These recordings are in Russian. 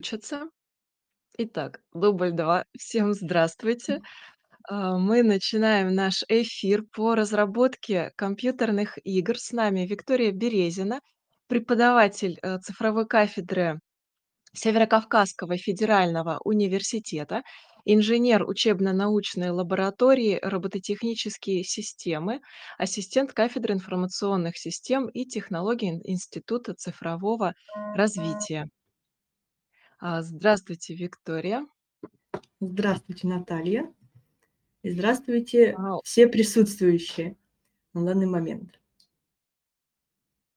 Учатся. Итак, дубль 2. Всем здравствуйте. А, мы начинаем наш эфир по разработке компьютерных игр. С нами Виктория Березина, преподаватель, э, цифровой кафедры Северокавказского федерального университета, инженер учебно-научной лаборатории робототехнические системы, ассистент кафедры информационных систем и технологий Ин Института цифрового развития. А, здравствуйте, Виктория. Здравствуйте, Наталья. И здравствуйте А все присутствующие на данный момент.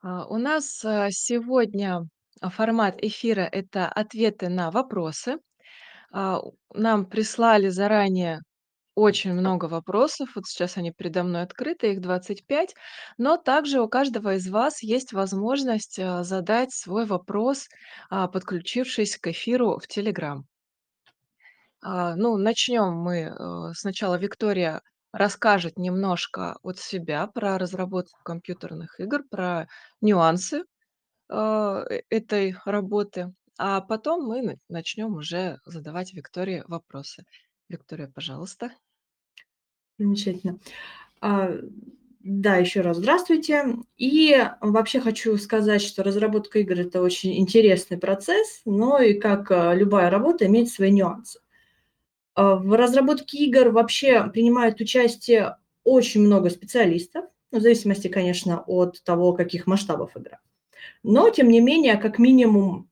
А, у нас, а, сегодня, формат эфира- это ответы на вопросы. Нам прислали заранее очень много вопросов. Вот сейчас они передо мной открыты, их 25. Но также у каждого из вас есть возможность, а, задать свой вопрос, а, подключившись к эфиру в "Телеграм". Ну, начнем мы, э, сначала Виктория расскажет немножко от себя про разработку компьютерных игр, про нюансы, а, э этой работы, а потом мы на начнем уже задавать Виктории вопросы. Виктория, пожалуйста. Замечательно. А, да, еще раз здравствуйте. И вообще хочу сказать, что разработка игр- это очень интересный процесс, но и, как, а, любая работа, имеет свои нюансы. А, в разработке игр вообще принимает участие очень много специалистов, в зависимости, конечно, от того, каких масштабов игра. Но тем не менее, как минимум,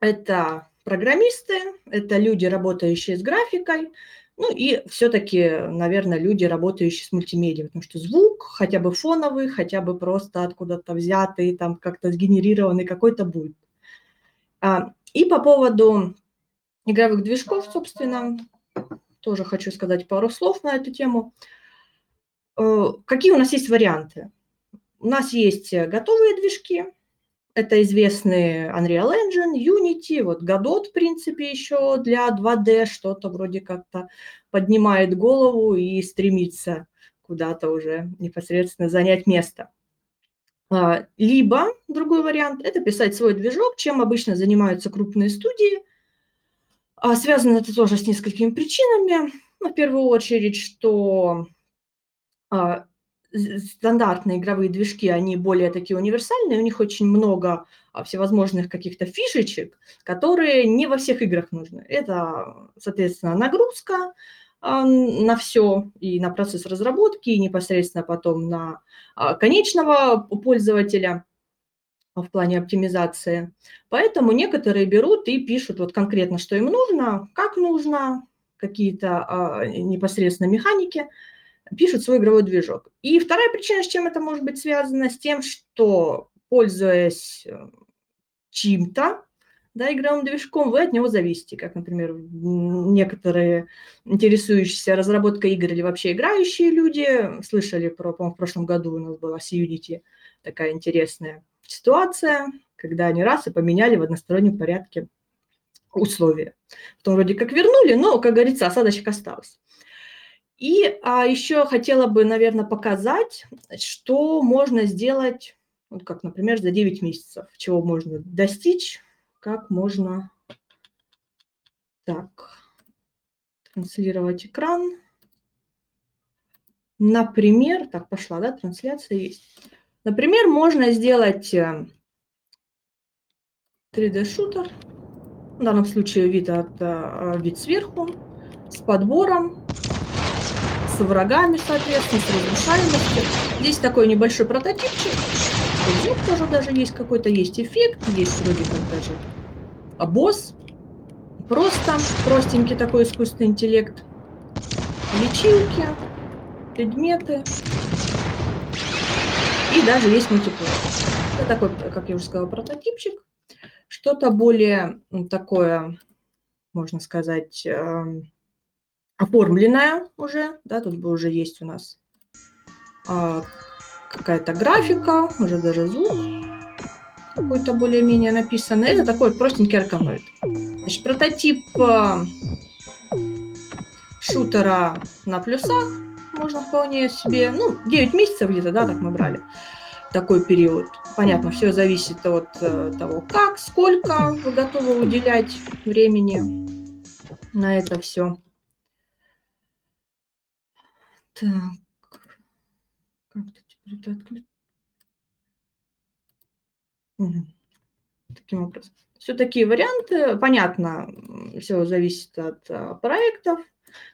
это программисты, это люди, работающие с графикой, ну и всё-таки, наверно, люди, работающие с мультимедией, потому что звук, хотя бы фоновый, хотя бы просто откуда-то взятый, там как-то сгенерированный какой-то будет. А, и по поводу игровых движков, собственно, тоже хочу сказать пару слов на эту тему. Э, какие у нас есть варианты? У нас есть, готовые движки. Это известные Unreal Engine, Unity, вот Godot, в принципе, еще для 2D что-то вроде как-то поднимает голову и стремится куда-то уже непосредственно занять место. А, либо другой вариант- это писать свой движок, чем обычно занимаются крупные студии. А, связано это тоже с несколькими причинами. Ну, в первую очередь, что, а, стандартные игровые движки, они более такие универсальные, у них очень много, а, всевозможных каких-то фишечек, которые не во всех играх нужны. Это, соответственно, нагрузка, а, на всё: и на процесс разработки, и непосредственно потом на, а, конечного пользователя в плане оптимизации. Поэтому некоторые берут и пишут вот конкретно, что им нужно, как нужно, какие-то, непосредственно механики, пишут свой игровой движок. И вторая причина, с чем это может быть связано: с тем, что, пользуясь, э, чьим-то, да, игровым движком, вы от него зависите. Как, например, некоторые интересующиеся разработкой игр или вообще играющие люди слышали про, по-моему, в прошлом году у нас была с Unity такая интересная ситуация, когда они раз и поменяли в одностороннем порядке условия. Потом вроде как вернули, но, как говорится, осадочек остался. И, а, еще хотела бы, наверно, показать, что можно сделать, вот как, например, за 9 месяцев, чего можно достичь, как можно Так, транслировать экран. Например, так, пошла, да, трансляция есть. Например, можно сделать, э 3D-шутер. В данном случае вид от а, вид сверху, с подбором, с врагами, соответственно, с разрушаемостью. Здесь такой небольшой прототипчик. Звук тоже даже есть какой-то, есть эффект, есть вроде как даже, а, босс. Просто простенький такой искусственный интеллект. Личинки, предметы. И даже есть мультиплеер. Это такой, как я уже сказала, прототипчик. Что-то более, такое, можно сказать, ам, оформленное уже, да, тут бы уже есть у нас, а, какая-то графика, уже даже звук какой-то более-менее написанный. Это такой простенький оргanoид. Значит, прототип, а шутера на плюсах можно вполне себе, ну, 9 месяцев где-то, да, так мы брали. такой период. Понятно, все зависит от э, того, как, сколько вы готовы уделять времени на это все. Так. Как-то теперь это отключить. Таким образом. Все такие варианты. Понятно, все зависит от а, проектов,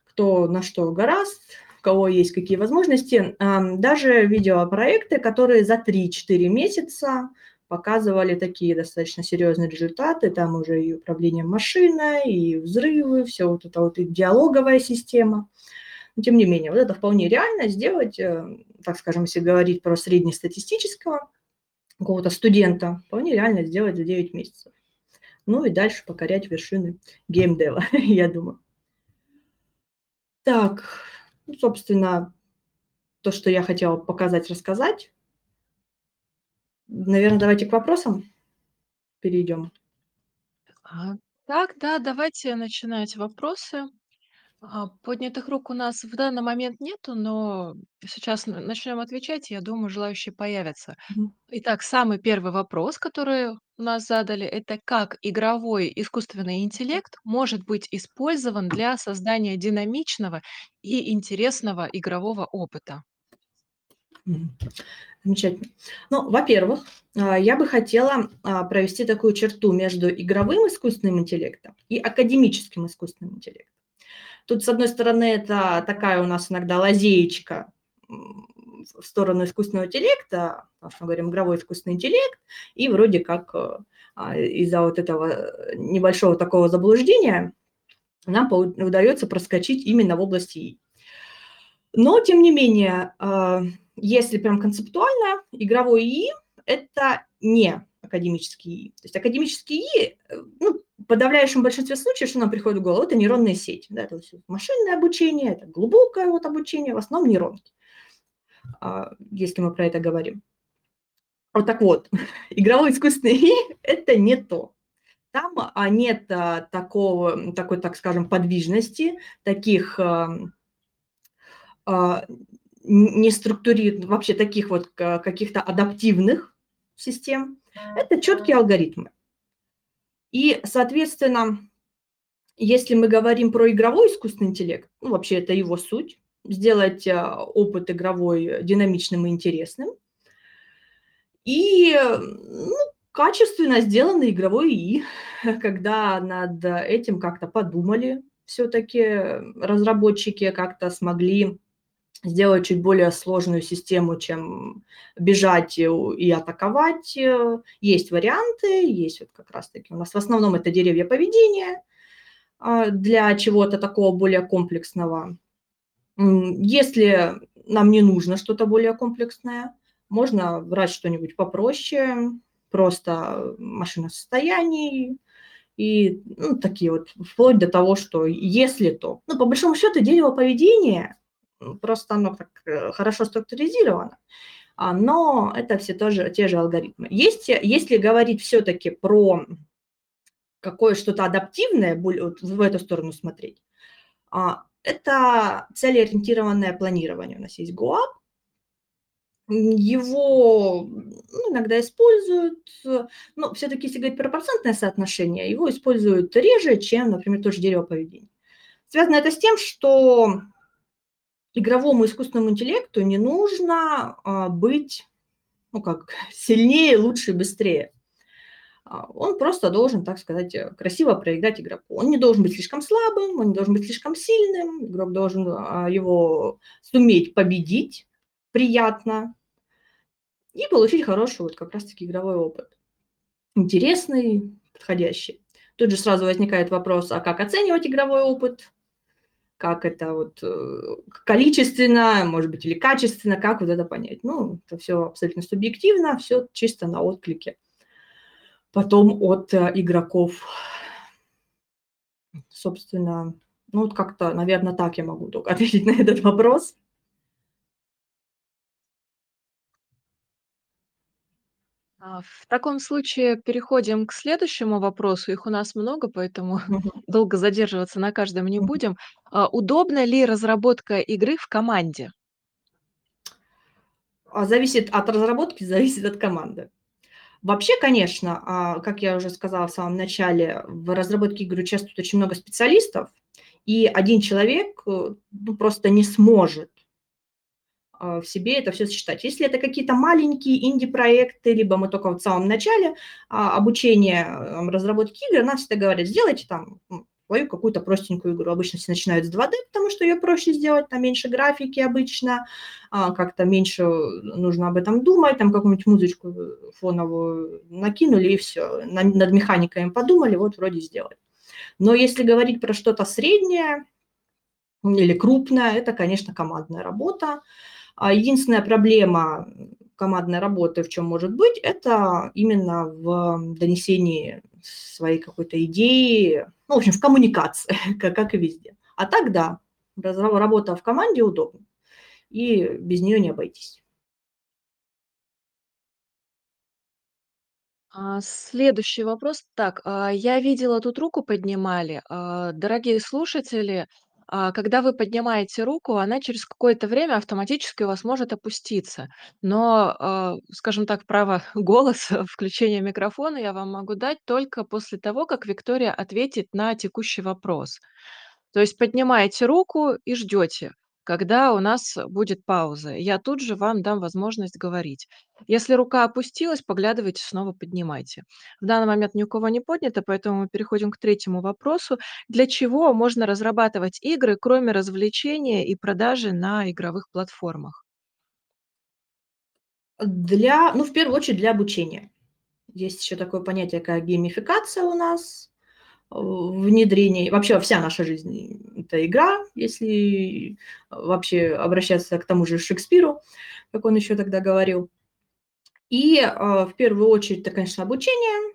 кто на что гораст, у кого есть какие возможности. Ам, Даже видеопроекты, которые за три-четыре месяца показывали такие достаточно серьезные результаты. Там уже и управление машиной, и взрывы, все вот это вот и диалоговая система. Но тем не менее, вот это вполне реально сделать, э, так скажем, если говорить про среднестатистического какого-то студента, вполне реально сделать за 9 месяцев. Ну и дальше покорять вершины геймдева, я думаю. Так, ну, собственно, то, что я хотела показать, рассказать. Наверное, давайте к вопросам перейдем. А, так, да, давайте начинать вопросы. А, поднятых рук у нас в данный момент нету, но сейчас начнем отвечать, и я думаю, желающие появятся. Мгм. Итак, самый первый вопрос, который у нас задали, это как игровой искусственный интеллект может быть использован для создания динамичного и интересного игрового опыта? Мгм. Замечательно. Ну, во-первых, а, я бы хотела а, провести такую черту между игровым искусственным интеллектом и академическим искусственным интеллектом. Тут, с одной стороны, это такая у нас иногда лазеечка в сторону искусственного интеллекта, потому что мы говорим игровой искусственный интеллект, и вроде как э, а, из-за вот этого э, небольшого такого заблуждения нам удается проскочить именно в области. Но, тем не менее, а, если прям концептуально, игровой ИИ– это не академический ИИ. То есть академический ИИ, э, ну, в подавляющем большинстве случаев, что нам приходит в голову, это нейронные сети. Да, всё машинное обучение, это глубокое вот обучение, в основном нейронки, а, если мы про это говорим. Вот так вот, игровой искусственный ИИ– это не то. Там а, нет а, такого, такой, так скажем, подвижности, таких не структури... вообще таких вот ка- каких-то адаптивных систем. Это четкие алгоритмы. И, соответственно, если мы говорим про игровой искусственный интеллект, ну, вообще это его суть, сделать а, опыт игровой динамичным и интересным, и э, ну, качественно сделанный игровой ИИ, когда над этим как-то подумали все-таки разработчики, как-то смогли сделать чуть более сложную систему, чем бежать и, атаковать. Э, Есть варианты, есть вот как раз-таки у нас в основном это деревья поведения а, для чего-то такого более комплексного. Если нам не нужно что-то более комплексное, можно брать что-нибудь попроще, просто машина состояний и ну, такие вот, вплоть до того, что если то. Ну, по большому счету, дерево поведения, просто оно так э, хорошо структуризировано, а, но это все тоже те же алгоритмы. Есть, если говорить все-таки про какое что-то адаптивное, в эту сторону смотреть, а, это целеориентированное планирование. У нас есть ГОАП, м, его ну, иногда используют, но все-таки, если говорить про процентное соотношение, его используют реже, чем, например, тоже дерево поведения. Связано это с тем, что игровому искусственному интеллекту не нужно а, быть, ну как, сильнее, лучше, быстрее. А, Он просто должен, так сказать, э, красиво проиграть игроку. Он не должен быть слишком слабым, он не должен быть слишком сильным. Игрок должен а, его суметь победить приятно и получить хороший вот как раз-таки игровой опыт. Интересный, подходящий. Тут же сразу возникает вопрос, а как оценивать игровой опыт? Как это вот э, количественно, может быть, или качественно, как вот это понять? Ну, это все абсолютно субъективно, все чисто на отклике потом от э, игроков. Собственно, ну вот как-то, наверное, так я могу только ответить на этот вопрос. А, в таком случае переходим к следующему вопросу. Их у нас много, поэтому Мгм. долго задерживаться на каждом не Мгм. будем. А, удобна ли разработка игры в команде? А, зависит от разработки, зависит от команды. Вообще, конечно, а, как я уже сказала в самом начале, в разработке игр участвует очень много специалистов, и один человек, э, ну, просто не сможет в себе это все сочетать. Если это какие-то маленькие инди-проекты, либо мы только в самом начале а, обучения разработки игр, нам всегда говорят, сделайте там свою какую-то простенькую игру. Обычно все начинают с 2D, потому что ее проще сделать, там меньше графики обычно, а, как-то меньше нужно об этом думать, там какую-нибудь музычку фоновую накинули и все, над механиками подумали, вот вроде сделали. Но если говорить про что-то среднее или крупное, это, конечно, командная работа. А единственная проблема командной работы в чем может быть, это именно в донесении своей какой-то идеи, ну, в общем, в коммуникации, как, как и везде. А так, да, работа в команде удобна, и без нее не обойтись. А, следующий вопрос. Так, а, я видела, тут руку поднимали. Дорогие слушатели, а, когда вы поднимаете руку, она через какое-то время автоматически у вас может опуститься. Но, а, скажем так, право голоса, включения микрофона я вам могу дать только после того, как Виктория ответит на текущий вопрос. То есть поднимаете руку и ждете, когда у нас будет пауза. Я тут же вам дам возможность говорить. Если рука опустилась, поглядывайте, снова поднимайте. В данный момент ни у кого не поднято, поэтому мы переходим к третьему вопросу. Для чего можно разрабатывать игры, кроме развлечения и продажи на игровых платформах? Для, ну, в первую очередь, для обучения. Есть еще такое понятие, как геймификация у нас внедрение, вообще вся наша жизнь – это игра, если вообще обращаться к тому же Шекспиру, как он еще тогда говорил. И э, в первую очередь это, конечно, обучение,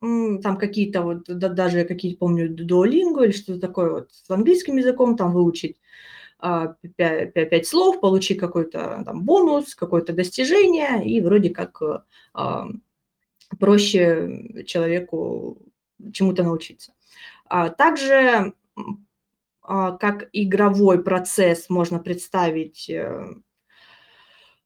там какие-то вот, да, даже какие помню, Duolingo или что-то такое вот с английским языком, там выучить а, пять, слов, получить какой-то там бонус, какое-то достижение, и вроде как а, проще человеку чему-то научиться. А также а, как игровой процесс можно представить э,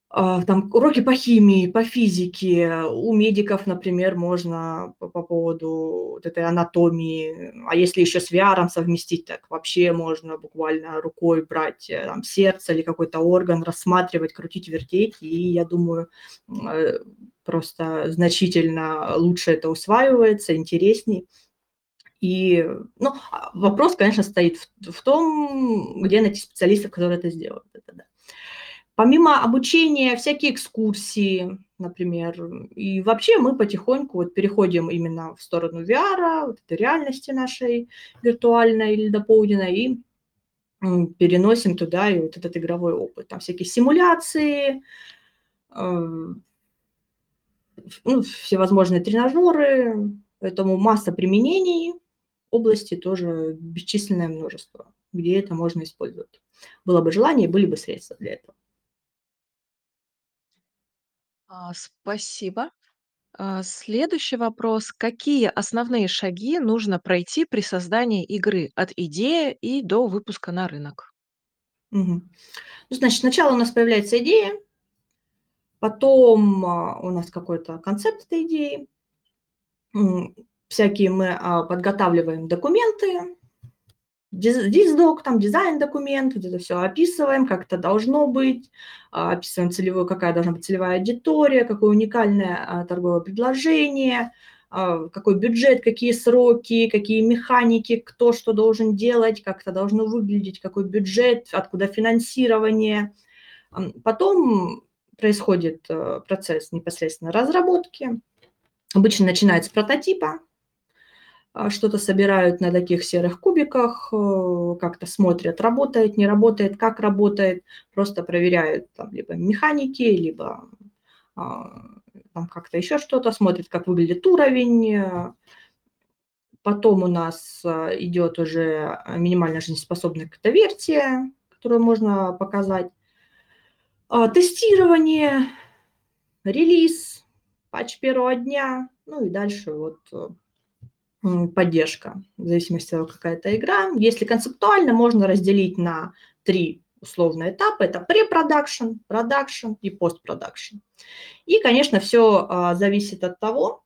а, там уроки по химии, по физике. У медиков, например, можно по, по поводу вот этой анатомии. А если еще с VR совместить, так вообще можно буквально рукой брать э, там, сердце или какой-то орган, рассматривать, крутить, вертеть. И я думаю, э, просто значительно лучше это усваивается, интересней. И ну, а, вопрос, конечно, стоит в, в том, где найти специалистов, которые это сделают. Это, да. Помимо обучения, всякие экскурсии, например. И вообще мы потихоньку вот переходим именно в сторону VR, вот этой реальности нашей виртуальной или дополненной, и переносим туда и вот этот игровой опыт. Там всякие симуляции, э, ну, всевозможные тренажеры, поэтому масса применений области тоже бесчисленное множество, где это можно использовать. Было бы желание, были бы средства для этого. А, спасибо. А, следующий вопрос. Какие основные шаги нужно пройти при создании игры от идеи и до выпуска на рынок? Мгм. Ну, значит, сначала у нас появляется идея, потом а, у нас какой-то концепт этой идеи, всякие мы а, подготавливаем документы, диздок, там дизайн документ, вот это все описываем, как это должно быть, а, описываем целевую, какая должна быть целевая аудитория, какое уникальное торговое предложение, какой бюджет, какие сроки, какие механики, кто что должен делать, как это должно выглядеть, какой бюджет, откуда финансирование. Потом происходит э, процесс непосредственно разработки. Обычно начинается с прототипа, а, что-то собирают на таких серых кубиках, э, как-то смотрят, работает, не работает, как работает, просто проверяют там либо механики, либо а, там как-то еще что-то, смотрят, как выглядит уровень. Потом у нас а, идет уже минимально жизнеспособная какая-то версия, которую можно показать. Тестирование, релиз, патч первого дня, ну и дальше вот э, поддержка, в зависимости от того, какая это игра. Если концептуально, можно разделить на три условные этапы. Это препродакшн, продакшн и постпродакшн. И, конечно, все а, зависит от того,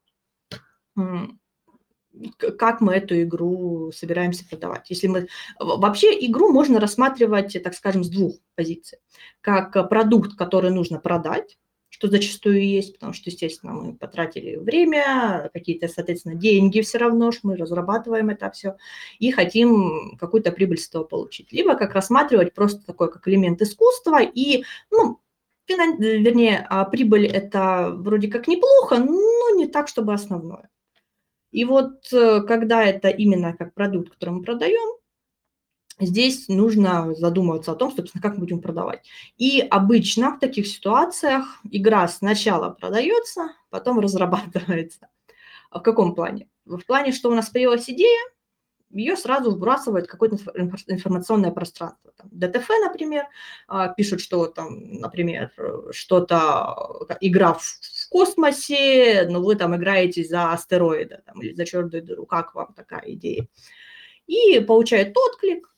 как мы эту игру собираемся продавать. Если мы... Вообще игру можно рассматривать, так скажем, с двух позиций. Как продукт, который нужно продать, что зачастую есть, потому что, естественно, мы потратили время, какие-то, соответственно, деньги все равно, что мы разрабатываем это все, и хотим какую-то прибыль с этого получить. Либо как рассматривать просто такой, как элемент искусства, и, ну, вернее, а прибыль это вроде как неплохо, но не так, чтобы основное. И вот э, когда это именно как продукт, который мы продаем, здесь нужно задумываться о том, собственно, как мы будем продавать. И обычно в таких ситуациях игра сначала продается, потом разрабатывается. А в каком плане? В плане, что у нас появилась идея, ее сразу вбрасывают в какое-то информационное пространство. Там, ДТФ, например, а, пишут, что там, например, что-то, игра в космосе, но вы там играете за астероида там, или за черную дыру. Как вам такая идея? И получают отклик,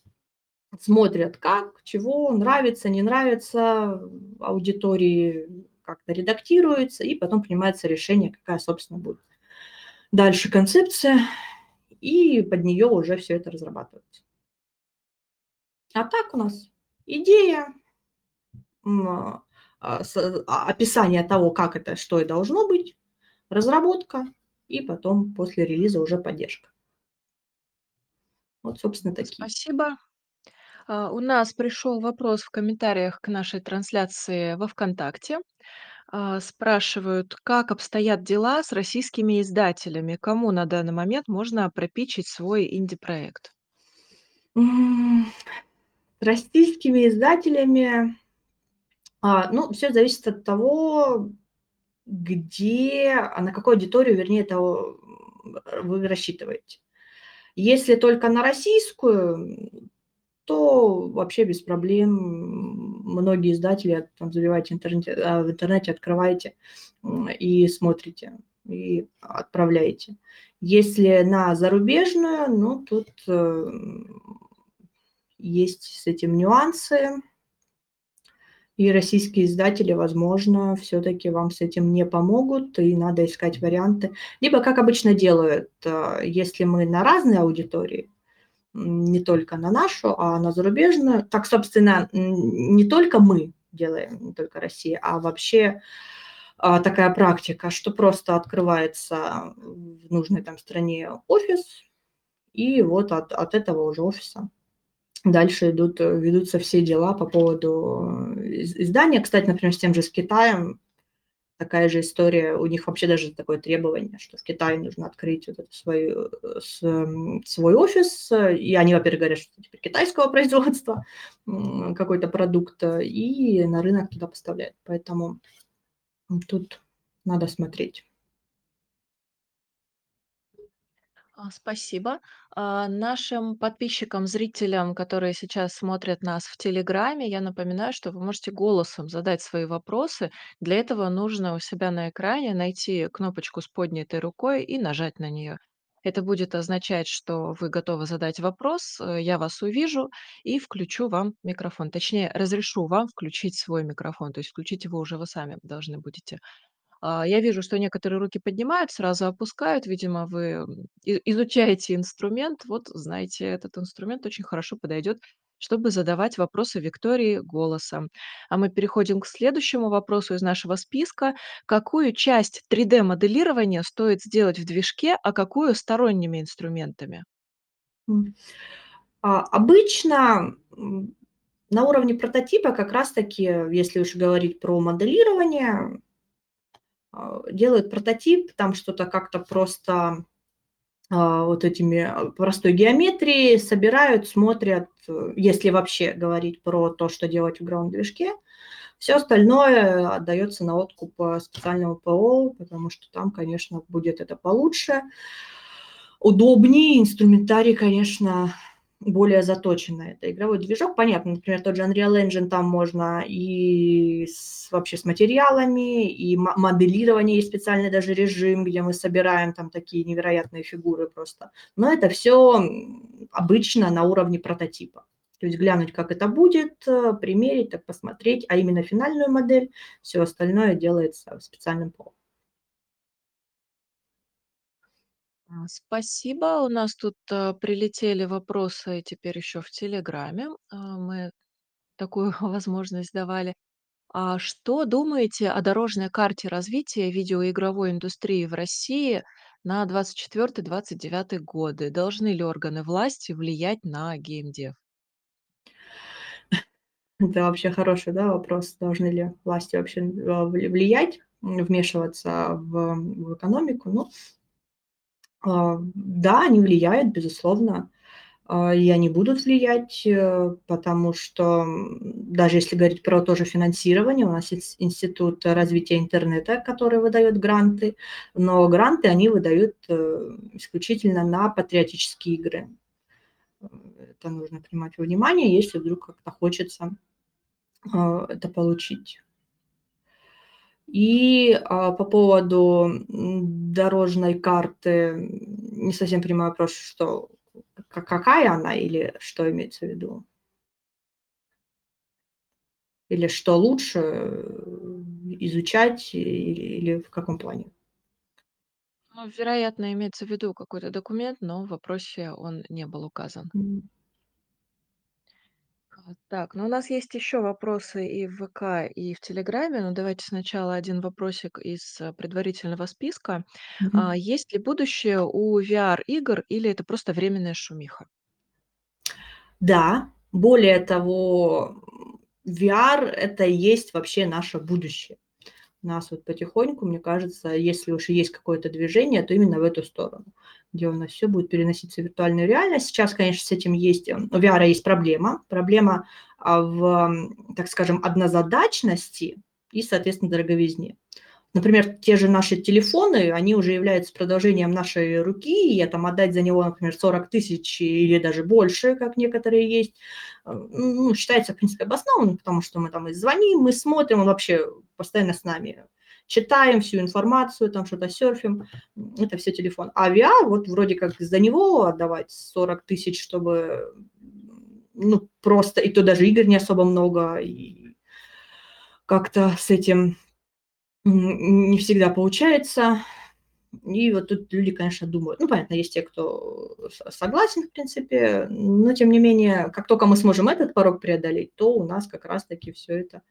смотрят, как, чего, нравится, не нравится аудитории, как-то редактируется, и потом принимается решение, какая, собственно, будет дальше концепция, и под нее уже все это разрабатывается. А так у нас идея, а, а, описание того, как это, что и должно быть, разработка, и потом после релиза уже поддержка. Вот, собственно, такие. Спасибо. А, у нас пришел вопрос в комментариях к нашей трансляции во ВКонтакте. А, спрашивают, как обстоят дела с российскими издателями? Кому на данный момент можно пропичить свой инди-проект? Российскими издателями, а, ну, все зависит от того, где, на какую аудиторию, вернее, это вы рассчитываете. Если только на российскую, то вообще без проблем многие издатели там забиваете интернете, а, в интернете, открываете и смотрите, и отправляете. Если на зарубежную, ну, тут э, есть с этим нюансы, и российские издатели, возможно, все-таки вам с этим не помогут, и надо искать варианты. Либо, как обычно делают, э, если мы на разные аудитории, не только на нашу, а на зарубежную. Так, собственно, не только мы делаем, не только Россия, а вообще а, такая практика, что просто открывается в нужной там стране офис, и вот от, от этого уже офиса дальше идут, ведутся все дела по поводу издания. Кстати, например, с тем же с Китаем такая же история, у них вообще даже такое требование, что в Китае нужно открыть вот этот свой, э, свой офис, и они, во-первых, говорят, что теперь китайского производства какой-то продукт, и на рынок туда поставляют. Поэтому тут надо смотреть. А, спасибо. А, нашим подписчикам, зрителям, которые сейчас смотрят нас в "Телеграме", я напоминаю, что вы можете голосом задать свои вопросы. Для этого нужно у себя на экране найти кнопочку с поднятой рукой и нажать на нее. Это будет означать, что вы готовы задать вопрос, э, я вас увижу и включу вам микрофон. Точнее, разрешу вам включить свой микрофон, то есть включить его уже вы сами должны будете. А, я вижу, что некоторые руки поднимают, сразу опускают. Видимо, вы изучаете инструмент. Вот, знаете, этот инструмент очень хорошо подойдет, чтобы задавать вопросы Виктории голосом. А мы переходим к следующему вопросу из нашего списка. Какую часть 3D-моделирования стоит сделать в движке, а какую сторонними инструментами? А, обычно на уровне прототипа как раз-таки, если уж говорить про моделирование, делают прототип, там что-то как-то просто а, вот этими а, простой геометрии собирают, смотрят, если вообще говорить про то, что делать в граунд-движке. Все остальное отдается на откуп специальному ПО, потому что там, конечно, будет это получше, удобнее, инструментарий, конечно, более заточенная. Это игровой движок. Понятно, например, тот же Unreal Engine, там можно и с, вообще с материалами, и моделирование, есть специальный даже режим, где мы собираем там такие невероятные фигуры просто. Но это все обычно на уровне прототипа. То есть глянуть, как это будет, э, примерить, так посмотреть, а именно финальную модель, все остальное делается в специальном ПО. А, Спасибо. У нас тут э, прилетели вопросы теперь еще в Телеграме. А, Мы такую возможность давали. А что думаете о дорожной карте развития видеоигровой индустрии в России на двадцать четвертый двадцать девятый годы? Должны ли органы власти влиять на геймдев? Это вообще хороший, да, вопрос, должны ли власти вообще, а, вли влиять, вмешиваться в в экономику. Ну, а, да, они влияют, безусловно, а, и они будут влиять, э, потому что, даже если говорить про то же финансирование, у нас есть Институт развития интернета, который выдает гранты, но гранты они выдают, э, исключительно на патриотические игры. Это нужно принимать во внимание, если вдруг как-то хочется, а, это получить. И, а, по поводу, дорожной карты, не совсем понимаю вопрос, что ка какая она или что имеется в виду? Или что лучше, изучать или или в каком плане? Ну, вероятно, имеется в виду какой-то документ, но в вопросе он не был указан. А, Так, ну у нас есть еще вопросы и в ВК, и в Телеграме, но давайте сначала один вопросик из э, предварительного списка. А, Мгм. Есть ли будущее у VR-игр или это просто временная шумиха? Да, более того, м, VR- это и есть вообще наше будущее. У нас вот потихоньку, мне кажется, если уж и есть какое-то движение, то именно в эту сторону, где у нас все будет переноситься в виртуальную реальность. Сейчас, конечно, с этим есть, э, у VR есть проблема. Проблема, а, в, так скажем, однозадачности и, соответственно, дороговизне. Например, те же наши телефоны, они уже являются продолжением нашей руки, и там отдать за него, например, 40 тысяч или даже больше, как некоторые есть, э, ну, считается, в принципе, обоснованным, потому что мы там и звоним, мы смотрим, он вообще постоянно с нами. Читаем всю информацию, там что-то серфим, это все телефон. А VR, вот вроде как за него отдавать 40 тысяч, чтобы, ну, просто, и то даже игр не особо много, и как-то с этим не всегда получается. И вот тут люди, конечно, думают. Ну, понятно, есть те, кто с согласен, в принципе, но тем не менее, как только мы сможем этот порог преодолеть, то у нас как раз таки все это,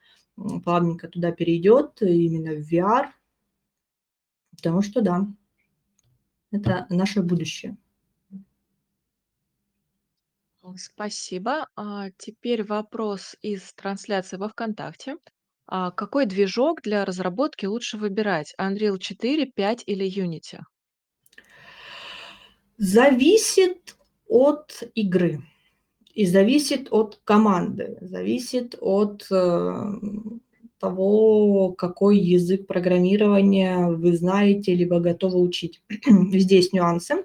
плавненько туда перейдет, именно в VR. Потому что да, это наше будущее. Спасибо. А, Теперь вопрос из трансляции во ВКонтакте. А, Какой движок для разработки лучше выбирать? Unreal 4, 5 или Unity? Зависит от игры и зависит от команды, зависит от, э, того, какой язык программирования вы знаете либо готовы учить. Везде есть нюансы,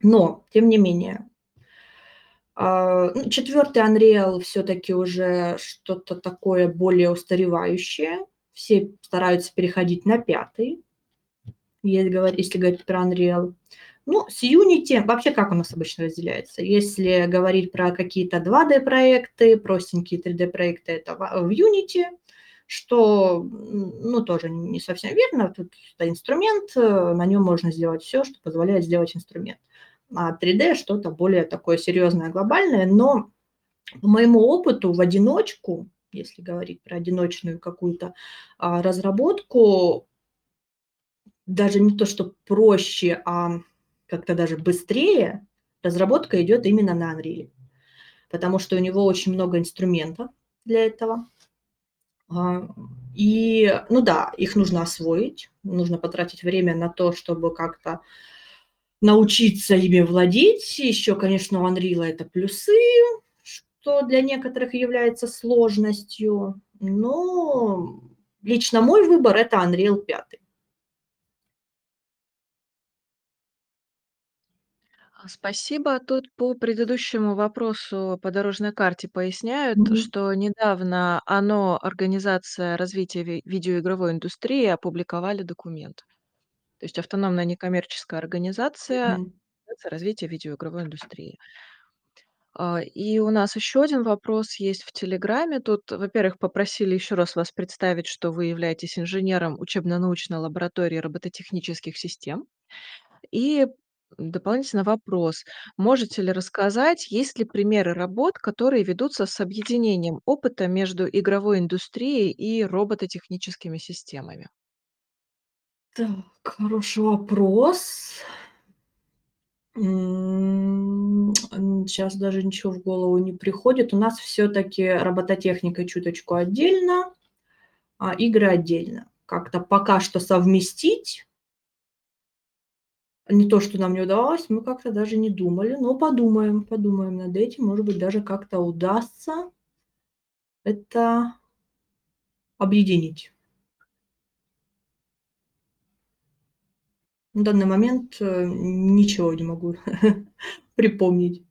но тем не менее. А, ну, 4 Unreal все таки уже что-то такое более устаревающее. Все стараются переходить на пятый. Если говорить про Unreal. Ну, с Unity вообще как у нас обычно разделяется? Если говорить про какие-то 2D-проекты, простенькие 3D-проекты- это в Unity, что, ну, тоже не совсем верно. Тут это инструмент, э, на нем можно сделать все, что позволяет сделать инструмент. А 3D- что-то более такое серьезное, глобальное. Но по моему опыту в одиночку, если говорить про одиночную какую-то, а, разработку, даже не то, что проще, а как-то даже быстрее разработка идет именно на Unreal, потому что у него очень много инструментов для этого. А, и, ну да, их нужно освоить, нужно потратить время на то, чтобы как-то научиться ими владеть. Еще, конечно, у Unreal это плюсы, что для некоторых является сложностью, но лично мой выбор- это Unreal 5. А, Спасибо. Тут по предыдущему вопросу по дорожной карте поясняют, Мгм. что недавно ОНО, Организация развития ви- видеоигровой индустрии, опубликовали документ. То есть автономная некоммерческая организация Мгм. Развития видеоигровой индустрии. А, и у нас еще один вопрос есть в "Телеграме". Тут, во-первых, попросили еще раз вас представить, что вы являетесь инженером учебно-научной лаборатории робототехнических систем. И дополнительно вопрос: можете ли рассказать, есть ли примеры работ, которые ведутся с объединением опыта между игровой индустрией и робототехническими системами? Так, хороший вопрос. Щас даже ничего в голову не приходит. У нас всё-таки робототехника чуточку отдельно, а игры отдельно. Как-то пока что совместить не то, что нам не удавалось, мы как-то даже не думали, но подумаем, подумаем над этим. Может быть, даже как-то удастся это объединить. В данный момент, э, ничего не могу припомнить.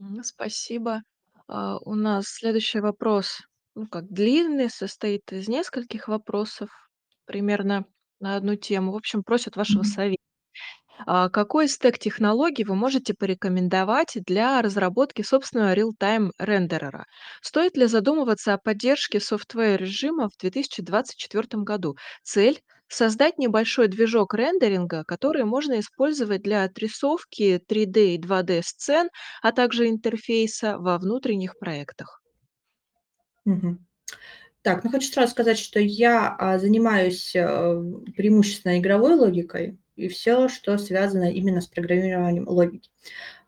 М, спасибо. А, у нас следующий вопрос, ну, как длинный, состоит из нескольких вопросов примерно на одну тему. В общем, просят вашего Мгм. сове А, какой стек технологий вы можете порекомендовать для разработки собственного реал-тайм-рендерера? Стоит ли задумываться о поддержке софтвеер-режима в 2024 году? Цель- создать небольшой движок рендеринга, который можно использовать для отрисовки 3D и 2D сцен, а также интерфейса во внутренних проектах. Мгм. Так, ну, хочу сразу сказать, что я, а, занимаюсь, э, преимущественно игровой логикой и всё, что связано именно с программированием логики.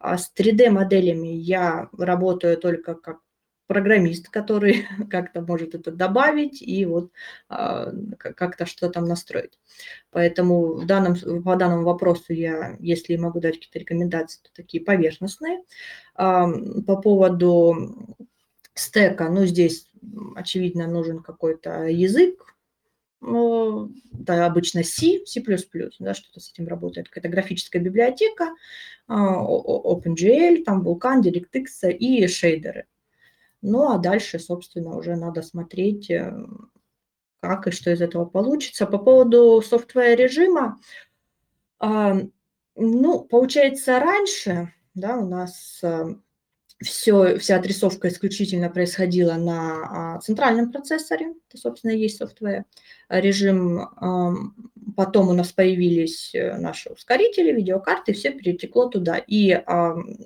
А с 3D-моделями я работаю только как программист, который как-то может это добавить и вот, а, как-то что-то там настроить. Поэтому в данном по данному вопросу я, если могу дать какие-то рекомендации, то такие поверхностные. По поводу стека, ну, здесь, очевидно, нужен какой-то язык. Ну, да, обычно C, C++, да, что-то с этим работает, какая-то графическая библиотека, а, OpenGL, там Vulkan, DirectX и шейдеры. Ну, а дальше, собственно, уже надо смотреть, э, как и что из этого получится. По поводу софтвеер-режима, ам, ну, получается, раньше, да, у нас, всё вся отрисовка исключительно происходила на, а, центральном процессоре. Это, собственно, есть софтвеер-режим. Ам, потом у нас появились, э, наши ускорители, видеокарты, всё перетекло туда. И,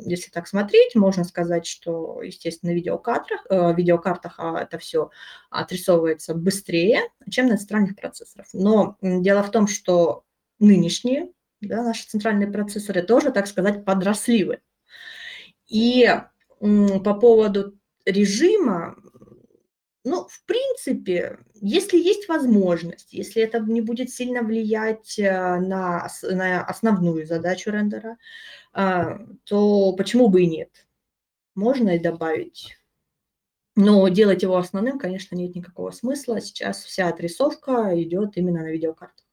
если так смотреть, можно сказать, что, естественно, видеокартрах э, видеокартах, а, это всё отрисовывается быстрее, чем на центральных процессорах. Но, дело в том, что нынешние, да, наши центральные процессоры тоже, так сказать, подросли. И, по поводу режима, ну, в принципе, если есть возможность, если это не будет сильно влиять, а, на на основную задачу рендера, а, то почему бы и нет? Можно и добавить. Но делать его основным, конечно, нет никакого смысла. Сейчас вся отрисовка идет именно на видеокартах.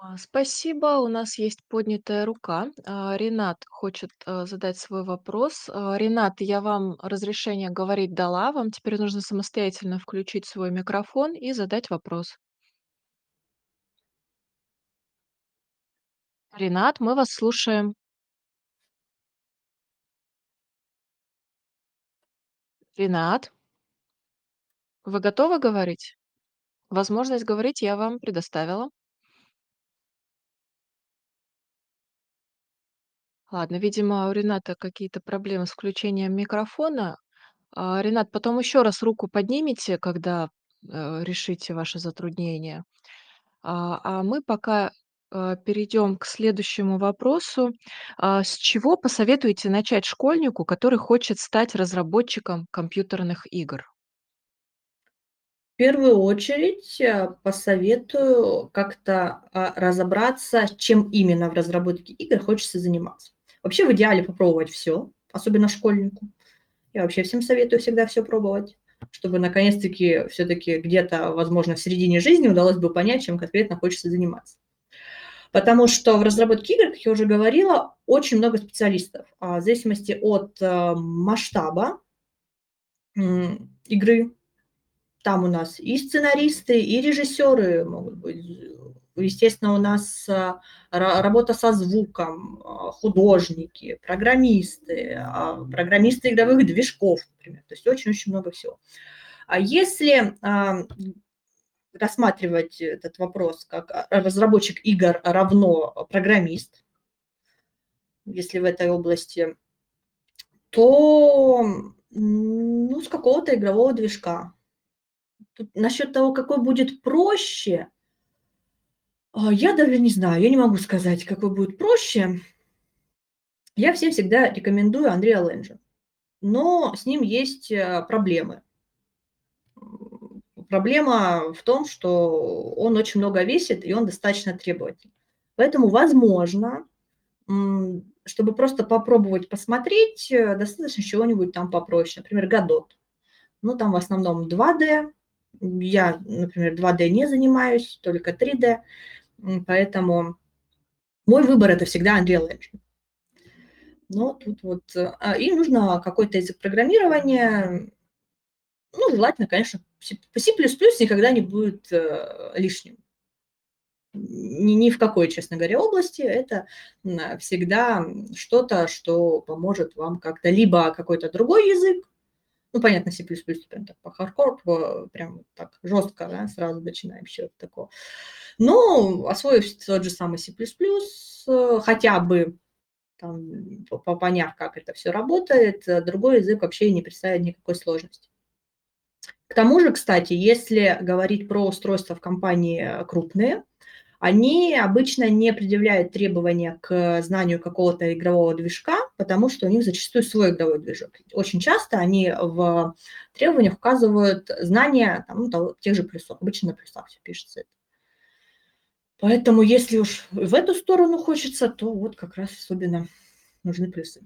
А, спасибо. У нас есть поднятая рука. А, Ренат хочет, а, задать свой вопрос. А, Ренат, я вам разрешение говорить дала. Вам теперь нужно самостоятельно включить свой микрофон и задать вопрос. Ренат, мы вас слушаем. Ренат. Вы готовы говорить? Возможность говорить я вам предоставила. Ладно, видимо, у Рената какие-то проблемы с включением микрофона. А, Ренат, потом еще раз руку поднимите, когда, э, решите ваше затруднение. А, а мы пока, э, перейдем к следующему вопросу. А, с чего посоветуете начать школьнику, который хочет стать разработчиком компьютерных игр? В первую очередь, э, посоветую как-то, а, разобраться, чем именно в разработке игр хочется заниматься. Вообще, в идеале попробовать всё, особенно школьнику. Я вообще всем советую всегда всё пробовать, чтобы наконец-таки всё-таки где-то, возможно, в середине жизни удалось бы понять, чем конкретно хочется заниматься. Потому что в разработке игр, как я уже говорила, очень много специалистов. А, в зависимости от, а, масштаба игры, там у нас и сценаристы, и режиссёры могут быть, естественно, у нас, ра работа со звуком, а, художники, программисты, а, программисты игровых движков, например. То есть очень-очень много всего. А если, а, рассматривать этот вопрос как, а, разработчик игр равно программист, если в этой области, то, ну, с какого-то игрового движка. Тут насчет того, какой будет проще, а, я даже не знаю, я не могу сказать, какой будет проще. Я всем всегда рекомендую Unreal Engine, но с ним есть, э, проблемы. Проблема в том, что он очень много весит, и он достаточно требовательный. Поэтому, возможно, чтобы просто попробовать посмотреть, э, достаточно чего-нибудь там попроще, например, Godot. Ну, там в основном 2D. Я, например, 2D не занимаюсь, только 3D. М, поэтому мой выбор- это всегда Unreal Engine. Но тут вот, а, и нужно какой-то язык программирования. Ну, желательно, конечно, C никогда не будет, э, лишним. Ни ни в какой, честно говоря, области. Это, всегда что-то, что поможет вам как-то либо какой-то другой язык, ну, понятно, C++ прям так по прям так жестко, да, сразу начинаем с чего-то такого. Но освоив тот же самый C++, э, хотя бы там, по поняв, как это все работает, э, другой язык вообще не представляет никакой сложности. К тому же, кстати, если говорить про устройства в компании, э, крупные, они обычно не предъявляют требования к знанию какого-то игрового движка, потому что у них зачастую свой игровой движок. Очень часто они в требованиях указывают знания там, ну, тех же плюсов. Обычно на плюсах все пишется это. Поэтому если уж в эту сторону хочется, то вот как раз особенно нужны плюсы.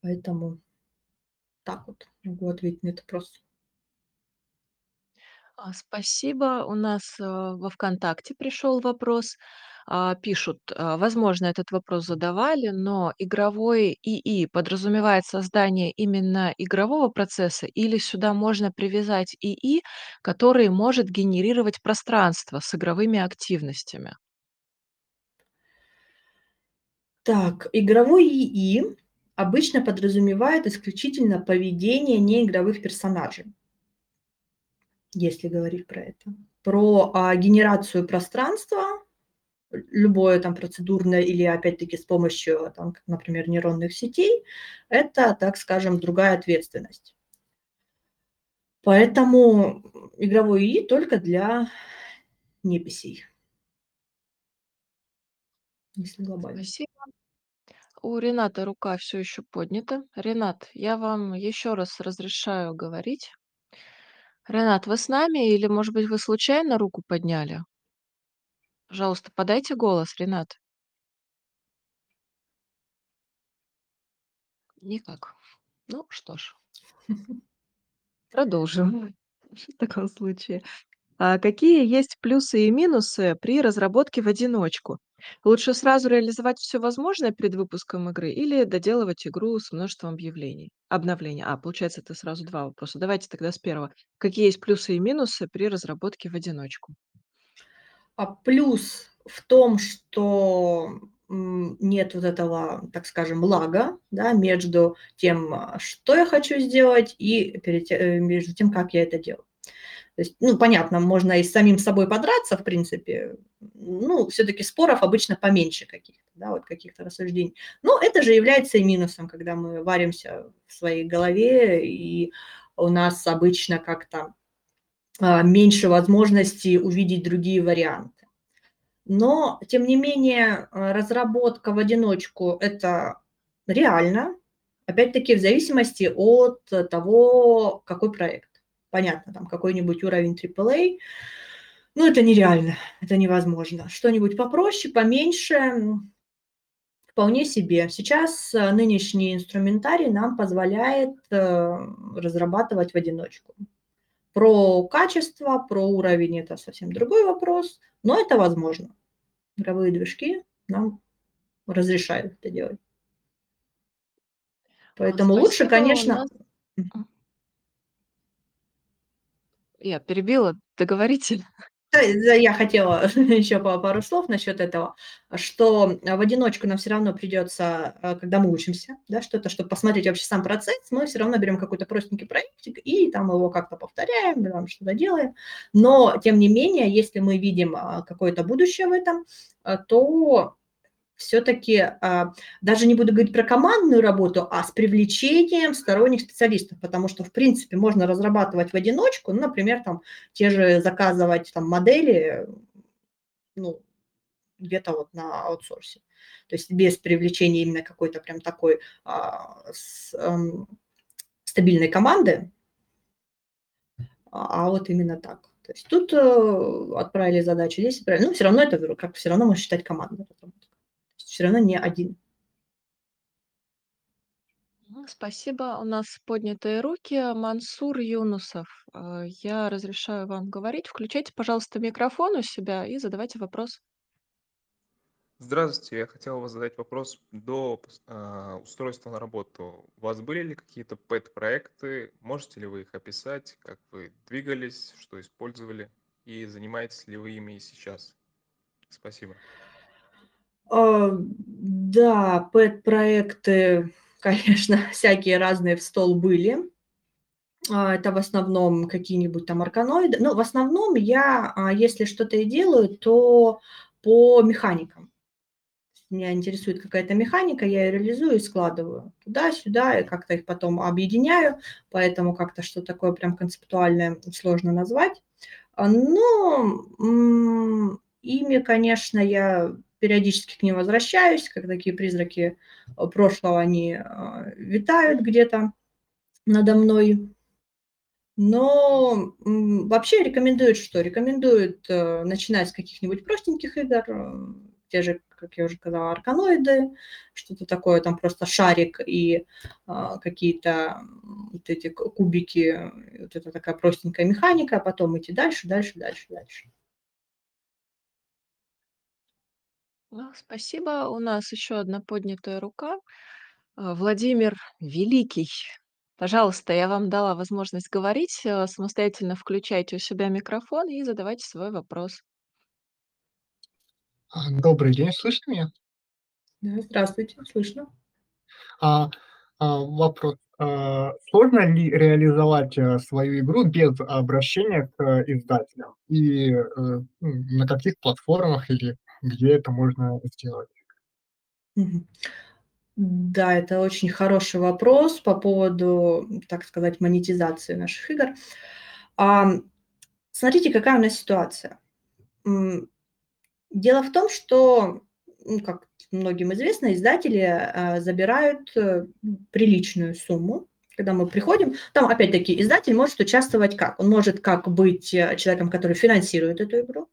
Поэтому так вот могу ответить на этот вопрос. А, спасибо. У нас, э, во "ВКонтакте" пришел вопрос. А, пишут: а, возможно, этот вопрос задавали, но игровой ИИ подразумевает создание именно игрового процесса или сюда можно привязать ИИ, который может генерировать пространство с игровыми активностями? Так, игровой ИИ обычно подразумевает исключительно поведение неигровых персонажей. Если говорить про это. Про, а, генерацию пространства, любое там процедурное или опять-таки с помощью там, например, нейронных сетей, это, так скажем, другая ответственность. Поэтому игровой ИИ только для неписей. Если глобально. Спасибо. У Рената рука всё еще поднята. Ренат, я вам еще раз разрешаю говорить. Ренат, вы с нами или, может быть, вы случайно руку подняли? Пожалуйста, подайте голос, Ренат. Никак. Ну что ж. Продолжим в таком случае. А какие есть плюсы и минусы при разработке в одиночку? Лучше сразу реализовать всё возможное перед выпуском игры или доделывать игру с множеством объявлений обновлений? А, получается, это сразу 2 вопроса. Давайте тогда с 1. Какие есть плюсы и минусы при разработке в одиночку? А плюс в том, что, нет вот этого, так скажем, лага, да, между тем, а, что я хочу сделать, и перед э, между тем, как я это делаю. То есть, ну, понятно, можно и с самим собой подраться, в принципе. Ну, всё-таки споров обычно поменьше каких-то, да, вот каких-то рассуждений. Но это же является и минусом, когда мы варимся в своей голове, и у нас обычно как-то, меньше возможностей увидеть другие варианты. Но тем не менее, а, разработка в одиночку- это реально. Опять-таки в зависимости от того, какой проект. Понятно, там какой-нибудь уровень AAA, ну, это нереально, это невозможно. Что-нибудь попроще, поменьше, вполне себе. Сейчас, а, нынешний инструментарий нам позволяет, э, разрабатывать в одиночку. Про качество, про уровень- это совсем другой вопрос, но это возможно. Игровые движки нам разрешают это делать. А, Поэтому лучше, спасибо. У конечно нас. М. Я перебила. Договорите. Я хотела еще пару слов насчет этого, что в одиночку нам все равно придется, э, когда мы учимся, да, что-то, чтобы посмотреть вообще сам процесс, мы все равно берем какой-то простенький проектик и там его как-то повторяем, там что-то делаем. Но, тем не менее, если мы видим а, какое-то будущее в этом, э, то все-таки а, даже не буду говорить про командную работу, а с привлечением сторонних специалистов, потому что, в принципе, можно разрабатывать в одиночку, ну, например, там, те же заказывать там модели, ну, где-то вот на аутсорсе. То есть без привлечения именно какой-то прям такой а, с, а, стабильной команды, а, а вот именно так. То есть тут а, отправили задачу, здесь отправили. Ну, все равно это как все равно можно считать командой все равно не один. Спасибо. У нас поднятые руки. Мансур Юнусов. Э, я разрешаю вам говорить. Включайте, пожалуйста, микрофон у себя и задавайте вопрос. Здравствуйте, я хотел вас задать вопрос до а, устройства на работу. У вас были ли какие-то пэт-проекты? Можете ли вы их описать, как вы двигались, что использовали и занимаетесь ли вы ими сейчас? Спасибо. А, да, пэт-проекты, конечно, всякие разные в стол были. А, это в основном какие-нибудь там арканоиды. Но в основном я, а, если что-то и делаю, то по механикам. Меня интересует какая-то механика, я ее реализую и складываю туда-сюда, и как-то их потом объединяю, поэтому как-то что такое прям концептуальное сложно назвать. Но ими, конечно, я периодически к ним возвращаюсь, как такие призраки э, прошлого, они э, витают где-то надо мной. Но вообще рекомендуют что? Рекомендуют э, начинать с каких-нибудь простеньких игр, те же, как я уже сказала, арканоиды, что-то такое, там просто шарик и какие-то вот эти кубики, вот это такая простенькая механика, а потом идти дальше, дальше, дальше, дальше. Ну, спасибо. У нас еще одна поднятая рука. А, Владимир Великий. Пожалуйста, я вам дала возможность говорить. э, Самостоятельно включайте у себя микрофон и задавайте свой вопрос. А, Добрый день, слышно меня? Да, здравствуйте, слышно. А, а, вопрос. А, сложно ли реализовать а, свою игру без обращения к а, издателям? И а, на каких платформах или где это можно сделать? Да, это очень хороший вопрос по поводу, так сказать, монетизации наших игр. А, смотрите, какая у нас ситуация. Дело в том, что, ну, как многим известно, издатели а, забирают а, приличную сумму, когда мы приходим. Там, опять-таки, издатель может участвовать как? Он может как быть э, человеком, который финансирует эту игру,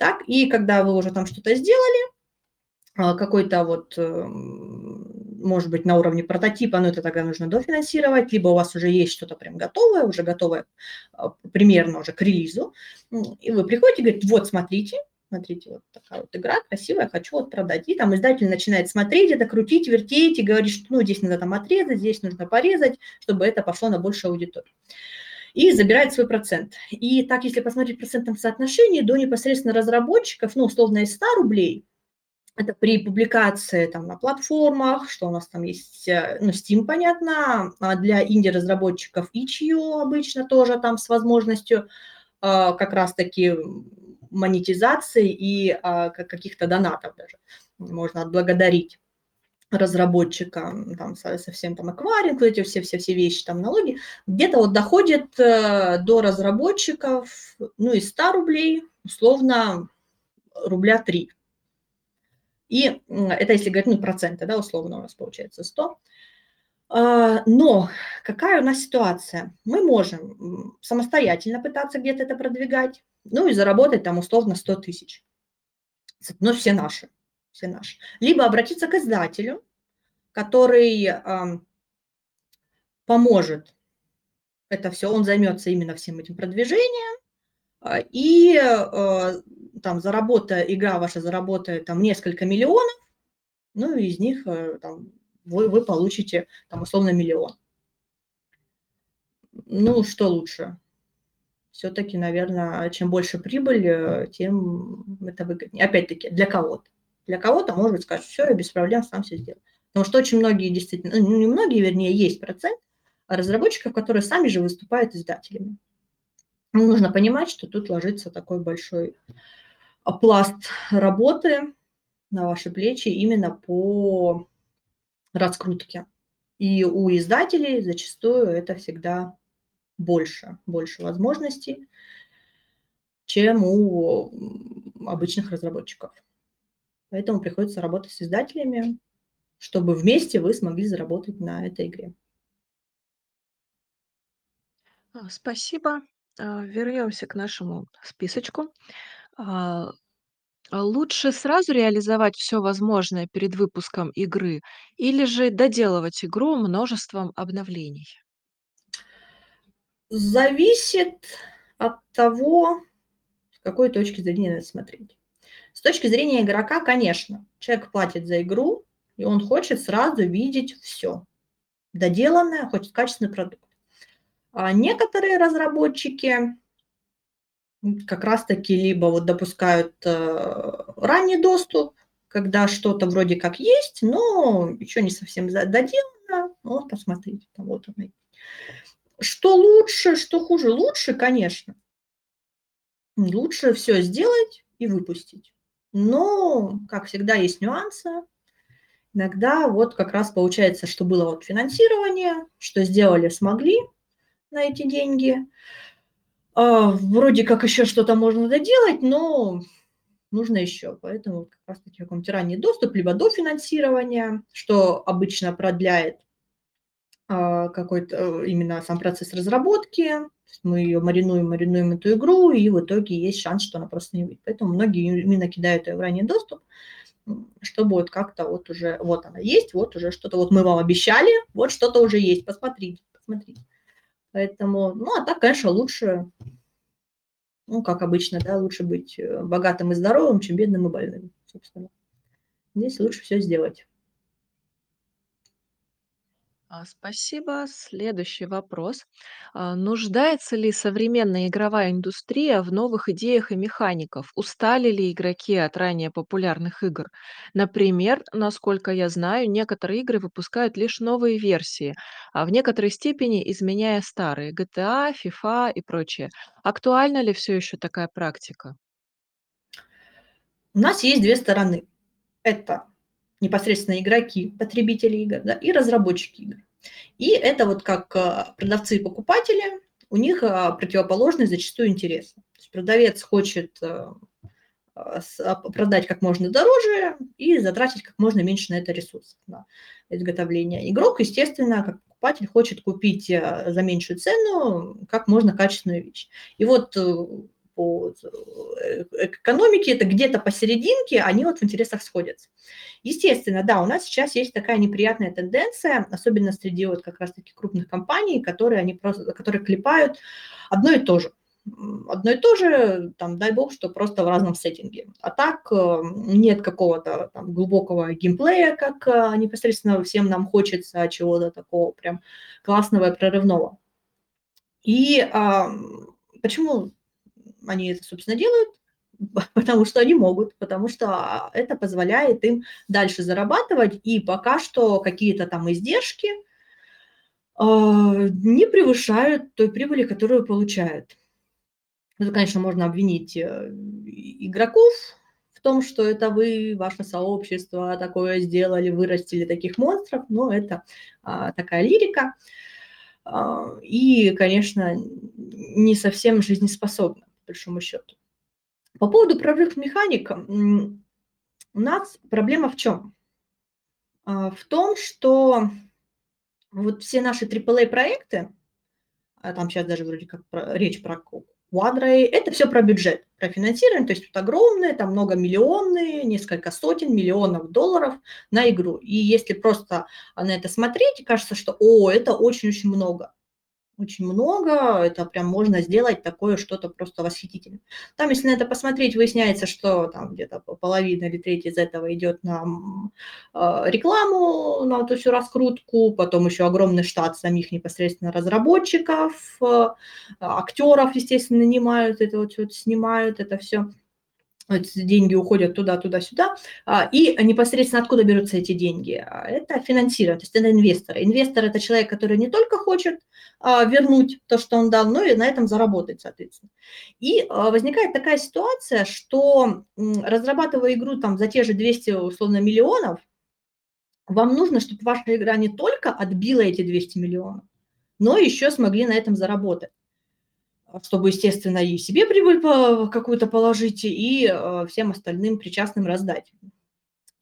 так, и когда вы уже там что-то сделали, а, какой-то вот, эм, может быть, на уровне прототипа, но это тогда нужно дофинансировать, либо у вас уже есть что-то прям готовое, уже готовое а, примерно уже к релизу, и вы приходите и говорите, вот, смотрите, смотрите, вот такая вот игра красивая, хочу вот продать. И там издатель начинает смотреть это, крутить, вертеть и говорит, что ну, здесь надо там отрезать, здесь нужно порезать, чтобы это пошло на большую аудиторию и забирает свой процент. И так, если посмотреть в процентном соотношении, до непосредственно разработчиков, ну, условно, из 100 рублей, это при публикации там на платформах, что у нас там есть, э, ну, Steam, понятно, а для инди-разработчиков itch.io обычно тоже там с возможностью а, как раз-таки монетизации и а, каких-то донатов даже можно отблагодарить разработчика, там совсем там акваринг, эти все-все-все вещи, там налоги, где-то вот доходит э, до разработчиков, ну, из 100 рублей, условно, рубля 3. И это если говорить, ну, проценты, да, условно у нас получается 100. А, но какая у нас ситуация? Мы можем самостоятельно пытаться где-то это продвигать, ну и заработать там условно 100 тысяч. Но все наши все наши. Либо обратиться к издателю, который э, поможет это все, он займется именно всем этим продвижением, э, и э, там заработает, игра ваша заработает там несколько миллионов, ну и из них э, там, вы, вы получите там условно миллион. Ну, что лучше? все-таки, наверное, чем больше прибыль, э, тем это выгоднее. Опять-таки, для кого-то. Для кого-то, может быть, скажет, все, я без проблем сам все сделаю. Потому что очень многие действительно, ну не многие, вернее, есть процент разработчиков, которые сами же выступают издателями. Ну, нужно понимать, что тут ложится такой большой пласт работы на ваши плечи именно по раскрутке. И у издателей зачастую это всегда больше, больше возможностей, чем у обычных разработчиков. Поэтому приходится работать с издателями, чтобы вместе вы смогли заработать на этой игре. А, спасибо. А, вернемся к нашему списочку. А, лучше сразу реализовать все возможное перед выпуском игры или же доделывать игру множеством обновлений? Зависит от того, с какой точки зрения надо смотреть. С точки зрения игрока, конечно, человек платит за игру, и он хочет сразу видеть все. Доделанное, хочет качественный продукт. А некоторые разработчики как раз-таки либо вот допускают э, ранний доступ, когда что-то вроде как есть, но еще не совсем доделано. Вот, посмотрите, там вот оно. Что лучше, что хуже? Лучше, конечно. Лучше все сделать и выпустить. Но, как всегда, есть нюансы. Иногда вот как раз получается, что было вот финансирование, что сделали, смогли на эти деньги. А, вроде как еще что-то можно доделать, но нужно еще. Поэтому как раз таки какой-нибудь ранний доступ, либо до финансирования, что обычно продляет какой-то э, именно сам процесс разработки. Мы ее маринуем, маринуем эту игру, и в итоге есть шанс, что она просто не выйдет. Поэтому многие именно кидают ее в ранний доступ, чтобы вот как-то вот уже, вот она есть, вот уже что-то, вот мы вам обещали, вот что-то уже есть, посмотрите, посмотрите. Поэтому, ну, а так, конечно, лучше, ну, как обычно, да, лучше быть э, богатым и здоровым, чем бедным и больным, собственно. Здесь лучше все сделать. А, спасибо. Следующий вопрос. А, нуждается ли современная игровая индустрия в новых идеях и механиках? Устали ли игроки от ранее популярных игр? Например, насколько я знаю, некоторые игры выпускают лишь новые версии, а в некоторой степени изменяя старые GTA, FIFA и прочее. Актуальна ли все еще такая практика? У нас есть две стороны. Это непосредственно игроки, потребители игр, да, и разработчики игр. И это вот как а, продавцы и покупатели, у них а, противоположный зачастую интерес. То есть продавец хочет а, продать как можно дороже и затратить как можно меньше на это ресурсов, на изготовление. Игрок, естественно, как покупатель хочет купить за меньшую цену как можно качественную вещь. И вот э, по э, экономике, это где-то посерединке, они вот в интересах сходятся. Естественно, да, у нас сейчас есть такая неприятная тенденция, особенно среди вот как раз-таки крупных компаний, которые, они просто, которые клепают одно и то же одно и то же, там, дай бог, что просто в разном сеттинге. А так э, нет какого-то там глубокого геймплея, как э, непосредственно всем нам хочется чего-то такого прям классного и прорывного. И а, почему они это, собственно, делают, потому что они могут, потому что это позволяет им дальше зарабатывать, и пока что какие-то там издержки а, не превышают той прибыли, которую получают. Это, конечно, можно обвинить э, игроков в том, что это вы, ваше сообщество такое сделали, вырастили таких монстров, но это а, такая лирика. А, и, конечно, не совсем жизнеспособна большому счету. По поводу прорыв механик, у нас проблема в чем? А, в том, что вот все наши AAA проекты, а там сейчас даже вроде как про, речь про Quadray, это все про бюджет, про финансирование, то есть тут огромные, там многомиллионные, несколько сотен миллионов долларов на игру. И если просто на это смотреть, кажется, что, о, это очень-очень много. Очень много, это прям можно сделать такое что-то просто восхитительное. Там, если на это посмотреть, выясняется, что там где-то половина или треть из этого идет на э, рекламу, на эту всю раскрутку, потом еще огромный штат самих непосредственно разработчиков, э, актеров, естественно, нанимают, это вот все снимают, это все деньги уходят туда, туда, сюда. А, и непосредственно откуда берутся эти деньги? А, это финансирование, то есть это инвесторы. Инвестор – это человек, который не только хочет а, вернуть то, что он дал, но и на этом заработать, соответственно. И возникает такая ситуация, что разрабатывая игру там за те же 200, условно, миллионов, вам нужно, чтобы ваша игра не только отбила эти 200 миллионов, но еще смогли на этом заработать чтобы, естественно, и себе прибыль какую-то положить, и э, всем остальным причастным раздать.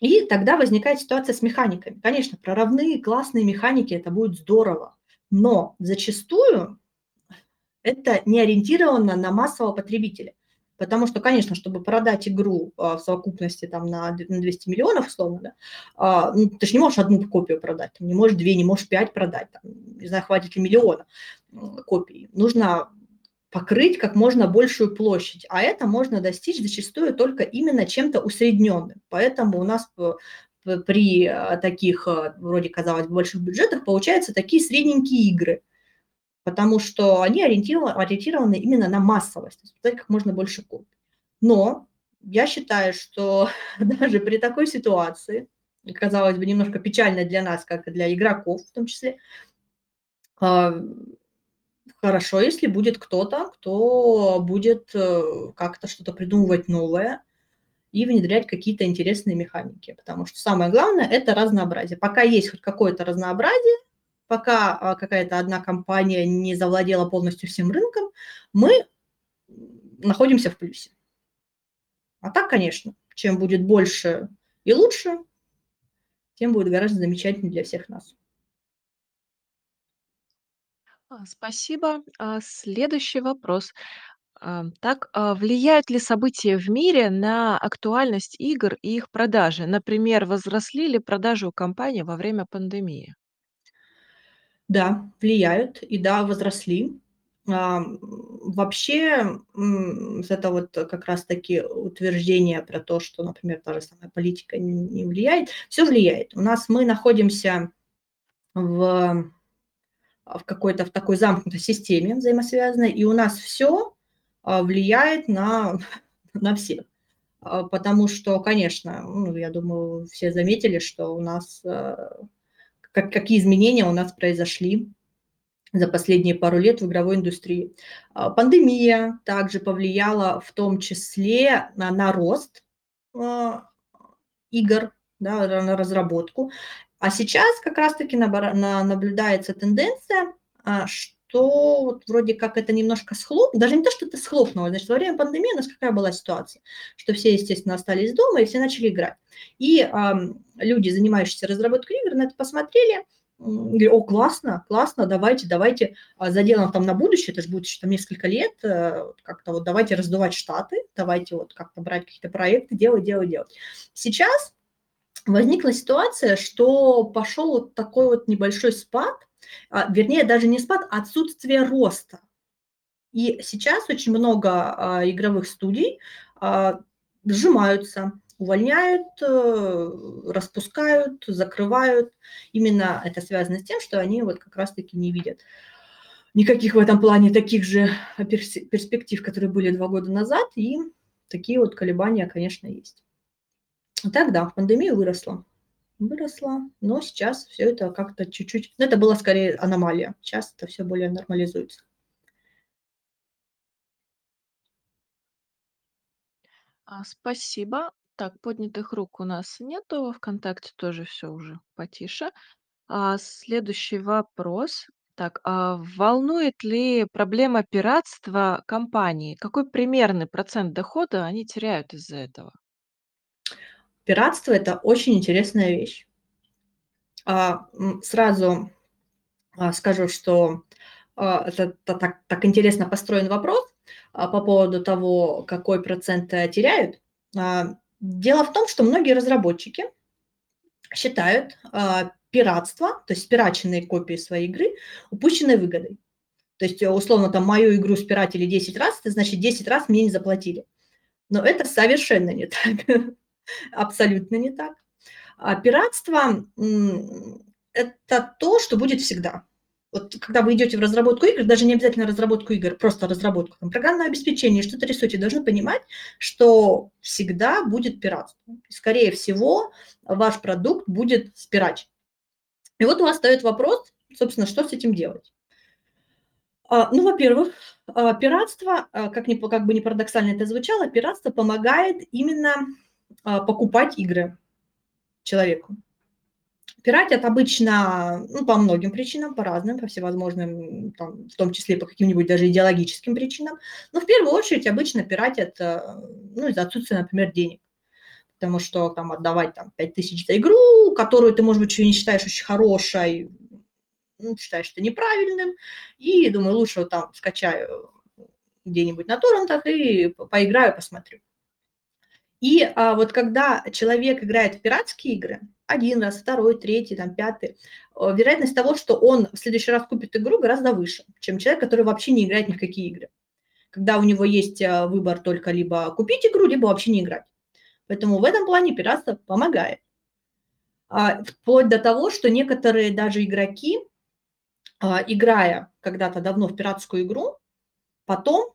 И тогда возникает ситуация с механиками. Конечно, прорывные классные механики – это будет здорово, но зачастую это не ориентировано на массового потребителя. Потому что, конечно, чтобы продать игру а, в совокупности там, на 200 миллионов, условно, да, а, ну, ты же не можешь одну копию продать, не можешь две, не можешь пять продать, там, не знаю, хватит ли миллиона копий. Нужно покрыть как можно большую площадь, а это можно достичь зачастую только именно чем-то усредненным. Поэтому у нас при э, таких, э, вроде казалось, больших бюджетах получаются такие средненькие игры, потому что они ориентированы, ориентированы именно на массовость, то есть как можно больше копий. Но я считаю, что даже при такой ситуации, казалось бы, немножко печально для нас, как и для игроков в том числе, а, хорошо, если будет кто-то, кто будет э, как-то что-то придумывать новое и внедрять какие-то интересные механики. Потому что самое главное – это разнообразие. Пока есть хоть какое-то разнообразие, пока а, какая-то одна компания не завладела полностью всем рынком, мы находимся в плюсе. А так, конечно, чем будет больше и лучше, тем будет гораздо замечательнее для всех нас. А, спасибо. А, следующий вопрос. А, так, влияют ли события в мире на актуальность игр и их продажи? Например, возросли ли продажи у компаний во время пандемии? Да, влияют, и да, возросли. Вообще, это вот как раз-таки утверждение про то, что, например, та же самая политика не влияет. Все влияет. У нас мы находимся в в какой-то в такой замкнутой системе взаимосвязанной, и у нас все а, влияет на, на всех. А, потому что, конечно, ну, я думаю, все заметили, что у нас а, как, какие изменения у нас произошли за последние пару лет в игровой индустрии. Пандемия также повлияла в том числе на, на рост игр, да, на разработку. А сейчас как раз-таки наблюдается тенденция, а, что вот вроде как это немножко схлоп, даже не то, что это схлопнуло, значит, во время пандемии у нас какая была ситуация, что все, естественно, остались дома и все начали играть. И э, люди, занимающиеся разработкой игр, на это посмотрели, говорили, о, классно, классно, давайте, давайте а, заделаем там на будущее, это же будет еще там несколько лет, э, как-то вот давайте раздувать штаты, давайте вот как-то брать какие-то проекты, делать, делать, делать. Сейчас возникла ситуация, что пошел вот такой вот небольшой спад, а, вернее, даже не спад, а отсутствие роста. И сейчас очень много а, игровых студий а, сжимаются, увольняют, э, распускают, закрывают. Именно это связано с тем, что они вот как раз-таки не видят никаких в этом плане таких же перспектив, которые были два года назад, и такие вот колебания, конечно, есть. Так, да, в пандемию выросла. Выросла, но сейчас все это как-то чуть-чуть... Ну, это была скорее аномалия. Сейчас это все более нормализуется. А, спасибо. Так, поднятых рук у нас нету. ВКонтакте тоже все уже потише. А, следующий вопрос. Так, а волнует ли проблема пиратства компании? Какой примерный процент дохода они теряют из-за этого? Пиратство – это очень интересная вещь. А, сразу а, скажу, что а, это так, так интересно построен вопрос по поводу того, какой процент теряют. Дело в том, что многие разработчики считают пиратство, то есть пираченные копии своей игры, упущенной выгодой. То есть, условно, там мою игру спиратели 10 раз, это значит 10 раз мне не заплатили. Но это совершенно не так. Абсолютно не так. А пиратство – это то, что будет всегда. Вот когда вы идете в разработку игр, даже не обязательно разработку игр, просто разработку, там, программное обеспечение, что-то рисуете, должны понимать, что всегда будет пиратство. скорее всего, ваш продукт будет спирач. И вот у вас стоит вопрос, собственно, что с этим делать. А, ну, во-первых, а, пиратство, а, как, ни, как бы не парадоксально это звучало, пиратство помогает именно покупать игры человеку. Пиратят обычно ну, по многим причинам, по разным, по всевозможным, там, в том числе по каким-нибудь даже идеологическим причинам. Но в первую очередь обычно пиратят э, ну, из-за отсутствия, например, денег. Потому что там отдавать там, 5 тысяч за игру, которую ты, может быть, еще не считаешь очень хорошей, ну, считаешь это неправильным, и думаю, лучше там скачаю где-нибудь на торрентах и поиграю, посмотрю. И а, вот когда человек играет в пиратские игры, один раз, второй, третий, там, пятый, вероятность того, что он в следующий раз купит игру, гораздо выше, чем человек, который вообще не играет ни в какие игры. Когда у него есть а, выбор только либо купить игру, либо вообще не играть. Поэтому в этом плане пиратство помогает. А, вплоть до того, что некоторые даже игроки, а, играя когда-то давно в пиратскую игру, потом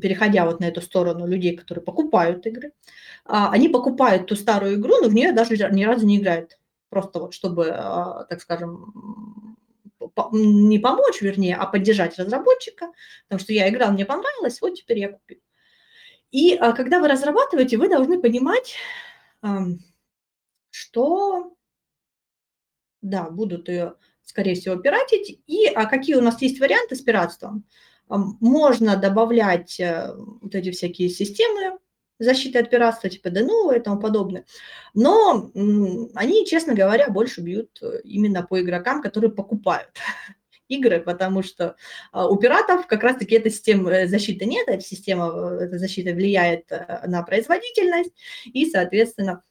переходя вот на эту сторону людей, которые покупают игры, а, они покупают ту старую игру, но в нее даже ни разу не играют. Просто вот чтобы, а, так скажем, не помочь, вернее, а поддержать разработчика, потому что я играл, мне понравилось, вот теперь я купил. И а, когда вы разрабатываете, вы должны понимать, что, да, будут ее, скорее всего, пиратить, и какие у нас есть варианты с пиратством – можно добавлять э, вот эти всякие системы защиты от пиратства, типа ДНУ и тому подобное. Но они, честно говоря, больше бьют э, именно по игрокам, которые покупают игры, потому что а, у пиратов как раз-таки этой системы э, защиты нет, эта система, эта защита влияет на производительность, и, соответственно,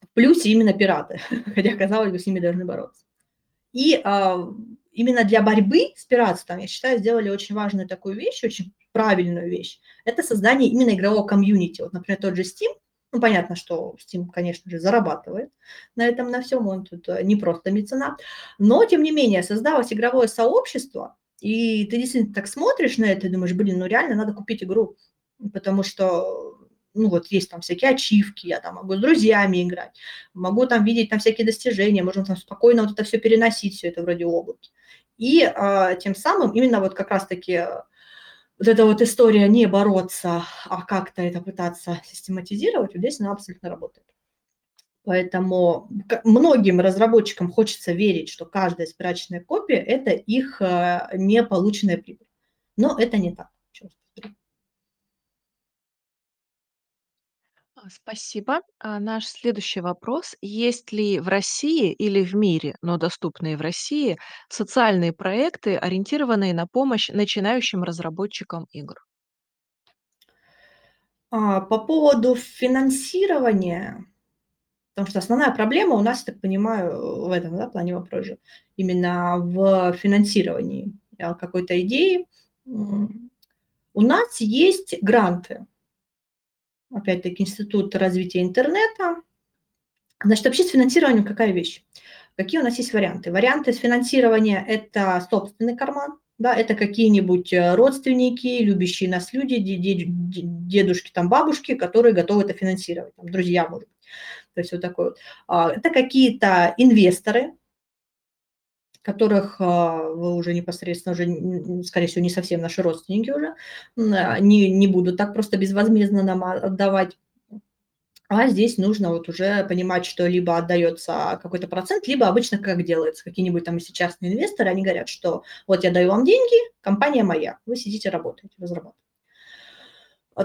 в плюсе именно пираты, хотя, казалось бы, с ними должны бороться. И а, именно для борьбы с пиратством, я считаю, сделали очень важную такую вещь, очень правильную вещь. Это создание именно игрового комьюнити. Вот, например, тот же Steam, ну, понятно, что Steam, конечно же, зарабатывает на этом, на всем, он тут э, не просто меценат, но, тем не менее, создалось игровое сообщество, и ты действительно так смотришь на это и думаешь, блин, ну реально надо купить игру, потому что ну вот есть там всякие ачивки, я там могу с друзьями играть, могу там видеть там всякие достижения, можно там спокойно вот это все переносить, все это вроде облаки. И а, тем самым именно вот как раз-таки э, вот эта вот история не бороться, а как-то это пытаться систематизировать, вот здесь она абсолютно работает. Поэтому многим разработчикам хочется верить, что каждая спирачная копия – это их э, неполученная прибыль. Но это не так. Спасибо. А наш следующий вопрос. Есть ли в России или в мире, но доступные в России, социальные проекты, ориентированные на помощь начинающим разработчикам игр? А, по поводу финансирования, потому что основная проблема у нас, я так понимаю, в этом да, плане вопроса, именно в финансировании какой-то идеи. У нас есть гранты, опять-таки, Институт развития интернета. Значит, вообще с финансированием какая вещь? Какие у нас есть варианты? Варианты с финансирования – это собственный карман, да, это какие-нибудь э, родственники, любящие нас люди, дедушки, там, бабушки, которые готовы это финансировать, там, друзья, может быть. То есть вот такой вот. А, это какие-то инвесторы, которых а, вы уже непосредственно, уже, скорее всего, не совсем наши родственники уже, а, не, не будут так просто безвозмездно нам отдавать. А здесь нужно вот уже понимать, что либо отдается какой-то процент, либо обычно как делается. Какие-нибудь там если частные инвесторы, они говорят, что вот я даю вам деньги, компания моя, вы сидите, работаете, разрабатываете.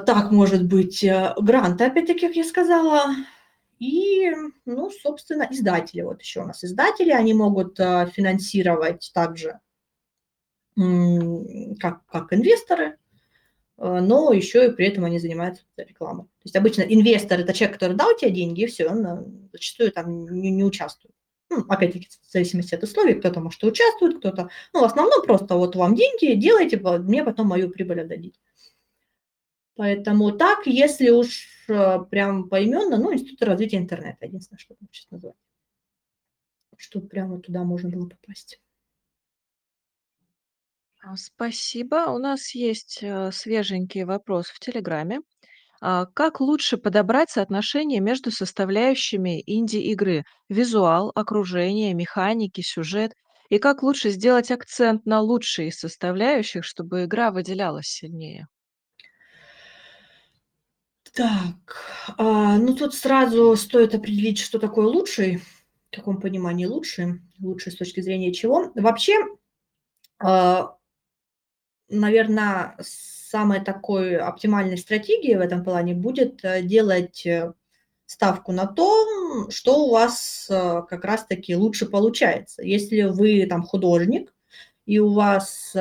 Так может быть э, гранты, опять-таки, как я сказала, и, ну, собственно, издатели. Вот еще у нас издатели, они могут э, финансировать также как, как инвесторы, э, но еще и при этом они занимаются рекламой. То есть обычно инвестор – это человек, который дал тебе деньги, и все, он э, зачастую там не, не участвует Ну, опять-таки, в зависимости от условий, кто-то, может, участвует, кто-то... Ну, в основном просто вот вам деньги, делайте, мне потом мою прибыль отдадите. Поэтому так, если уж э, прям поименно, ну, Институт развития интернета, единственное, что там сейчас называть. Чтобы прямо туда можно было попасть. А, спасибо. У нас есть, э, свеженький вопрос в Телеграме. А, как лучше подобрать соотношение между составляющими инди-игры: визуал, окружение, механики, сюжет? И как лучше сделать акцент на лучшие из составляющих, чтобы игра выделялась сильнее? Так, а, ну тут сразу стоит определить, что такое лучший, в каком понимании лучший, лучший с точки зрения чего. Вообще, а, наверное, самой такой оптимальной стратегией в этом плане будет э, делать э, ставку на то, что у вас э, как раз-таки лучше получается. Если вы там художник, и у вас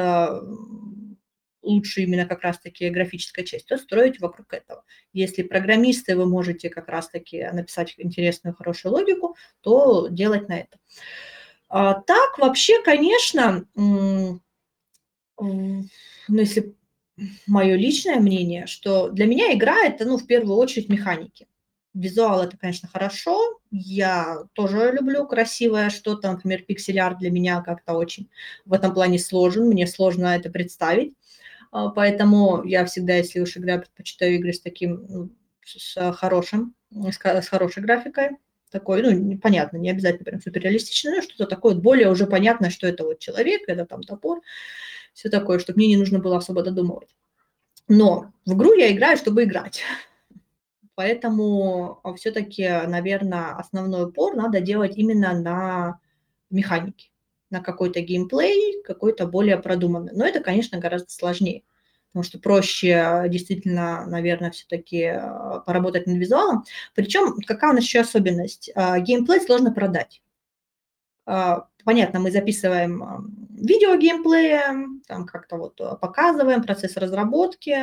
лучше именно как раз-таки графическая часть, то строить вокруг этого. Если программисты, вы можете как раз-таки написать интересную, хорошую логику, то делать на это. А так, вообще, конечно, ну, если мое личное мнение, что для меня игра – это, ну, в первую очередь, механики. Визуал – это, конечно, хорошо. Я тоже люблю красивое что-то. Например, пиксель-арт для меня как-то очень в этом плане сложен. Мне сложно это представить. А, поэтому я всегда, если уж играю, предпочитаю игры с таким, ну, с хорошим, с хорошей графикой. Такой, ну, непонятно, не обязательно прям суперреалистичный, но что-то такое более уже понятно, что это вот человек, это там топор, все такое, чтобы мне не нужно было особо додумывать. Но в игру я играю, чтобы играть. Поэтому а, все-таки, наверное, основной упор надо делать именно на механике на какой-то геймплей, какой-то более продуманный. Но это, конечно, гораздо сложнее, потому что проще действительно, наверное, все-таки э, поработать над визуалом. Причем какая у нас еще особенность? Э, геймплей сложно продать. Э, понятно, мы записываем видео геймплея, там как-то вот показываем процесс разработки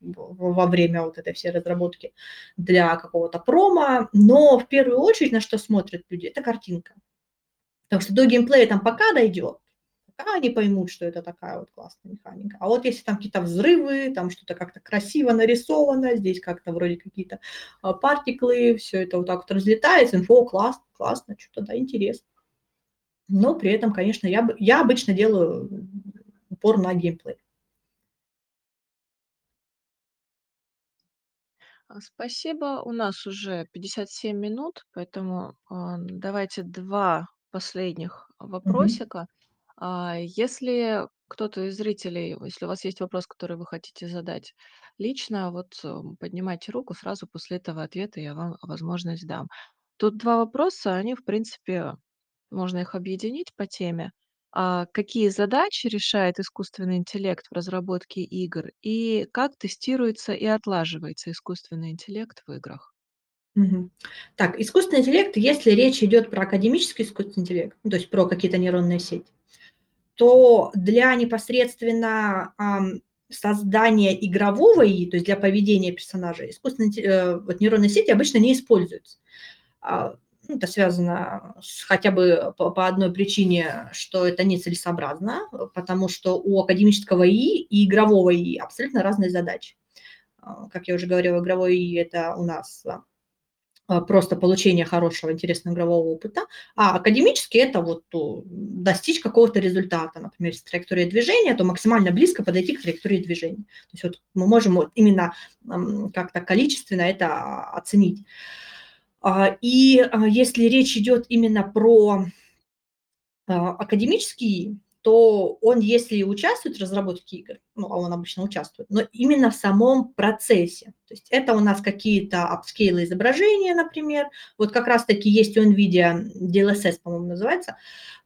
во время вот этой всей разработки для какого-то промо, но в первую очередь на что смотрят люди, это картинка. Потому что до геймплея там пока дойдет, пока они поймут, что это такая вот классная механика. А вот если там какие-то взрывы, там что-то как-то красиво нарисовано, здесь как-то вроде какие-то а, партиклы, все это вот так вот разлетается, инфо, класс, классно, что-то, да, интересно. Но при этом, конечно, я, я обычно делаю упор на геймплей. А, спасибо. У нас уже 57 минут, поэтому, а, давайте 2 последних Мгм. вопросика. А, если кто-то из зрителей, если у вас есть вопрос, который вы хотите задать лично, вот, поднимайте руку, сразу после этого ответа я вам возможность дам. Тут 2 вопроса, они, в принципе, можно их объединить по теме. А какие задачи решает искусственный интеллект в разработке игр и как тестируется и отлаживается искусственный интеллект в играх? Так, искусственный интеллект, если речь идет про академический искусственный интеллект, ну, то есть про какие-то нейронные сети, то для непосредственно ам, создания игрового ИИ, то есть для поведения персонажа, искусственные э, вот нейронные сети обычно не используются. А, ну, это связано с, хотя бы по, по одной причине, что это нецелесообразно, потому что у академического ИИ и игрового ИИ абсолютно разные задачи. А, как я уже говорила, игровой ИИ – это у нас просто получение хорошего, интересного игрового опыта, а академически это вот достичь какого-то результата, например, с траекторией движения, то максимально близко подойти к траектории движения. То есть вот мы можем вот именно как-то количественно это оценить. А, и а, если речь идет именно про академический то он, если участвует в разработке игр, ну, а он обычно участвует, но именно в самом процессе. То есть это у нас какие-то апскейлы изображения, например. Вот как раз-таки есть у NVIDIA DLSS, по-моему, называется,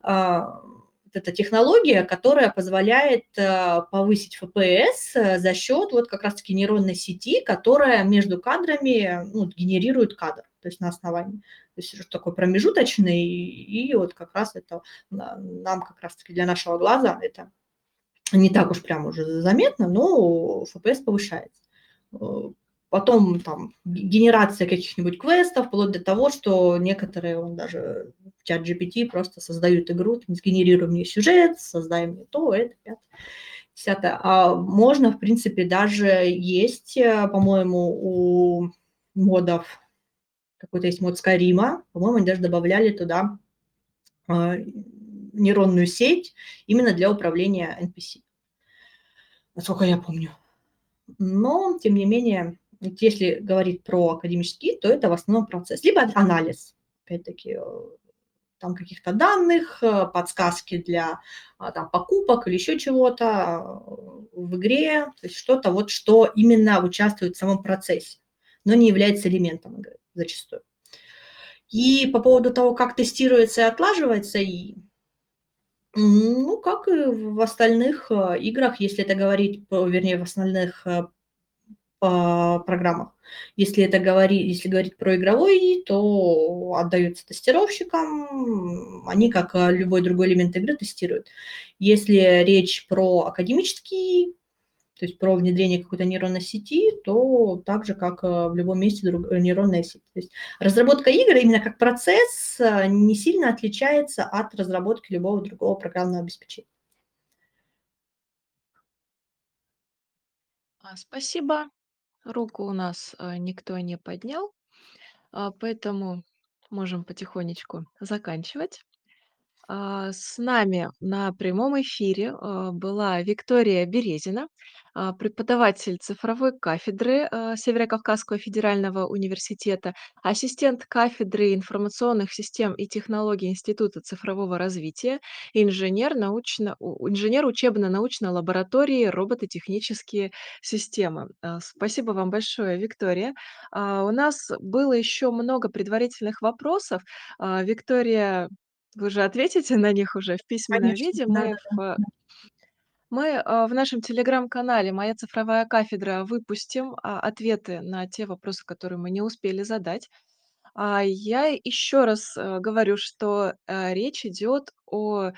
а, это технология, которая позволяет э, повысить FPS э, за счет вот как раз-таки нейронной сети, которая между кадрами ну, генерирует кадр, то есть на основании. То есть такой промежуточный, и вот как раз это нам как раз-таки для нашего глаза это не так уж прям уже заметно, но FPS повышается. Э, потом там генерация каких-нибудь квестов, вплоть до того, что некоторые, он даже в чат GPT просто создают игру, сгенерируй мне сюжет, создай мне то, это, пятое, десятое. А можно, в принципе, даже есть, э, по-моему, у модов, какой-то есть мод Скайрима, по-моему, они даже добавляли туда э, нейронную сеть именно для управления NPC. Насколько я помню. Но, тем не менее, если говорить про академический, то это в основном процесс. Либо анализ, опять-таки, э, там каких-то данных, э, подсказки для а, там, покупок или еще чего-то э, в игре, то есть что-то вот, что именно участвует в самом процессе, но не является элементом игры зачастую. И по поводу того, как тестируется и отлаживается, и ну, как и в остальных играх, если это говорить, вернее, в остальных программах. Если это говорить, если говорить про игровой, то отдаются тестировщикам, они, как любой другой элемент игры, тестируют. Если речь про академический, то есть про внедрение какой-то нейронной сети, то так же, как в любом месте друг, нейронная сеть. То есть разработка игр именно как процесс не сильно отличается от разработки любого другого программного обеспечения. А, спасибо. Руку у нас, э, никто не поднял, а, поэтому можем потихонечку заканчивать. А, с нами на прямом эфире, а, была Виктория Березина, а, преподаватель цифровой кафедры, Северо-Кавказского федерального университета, ассистент кафедры информационных систем и технологий Института цифрового развития, инженер научно у инженер учебно-научной лаборатории робототехнические системы. Спасибо вам большое, Виктория. У нас было еще много предварительных вопросов. Виктория вы же ответите на них уже в письменном Конечно, виде. Мы да-да-да. в мы, а, в нашем телеграм-канале "Моя цифровая кафедра" выпустим, а, ответы на те вопросы, которые мы не успели задать. А, я еще раз, э, говорю, что, э, речь идет о,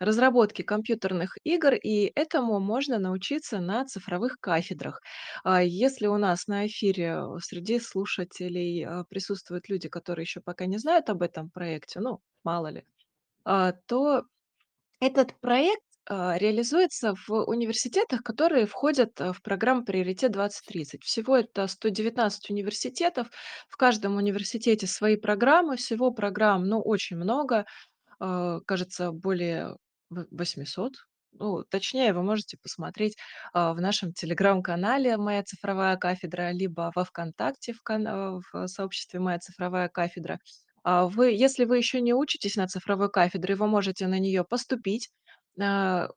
разработке компьютерных игр, и этому можно научиться на цифровых кафедрах. А, если у нас на эфире, э, среди слушателей, а, присутствуют люди, которые еще пока не знают об этом проекте, ну, мало ли, а, то этот проект, а, реализуется в университетах, которые входят, а, в программу "Приоритет-2030". Всего это 119 университетов. В каждом университете свои программы. Всего программ, ну, очень много. Кажется, более в 800. Ну, точнее, вы можете посмотреть, а, в нашем телеграм-канале "Моя цифровая кафедра", либо во "ВКонтакте" в кан а, в сообществе "Моя цифровая кафедра". А, вы если вы еще не учитесь на цифровой кафедре, вы можете на нее поступить. А,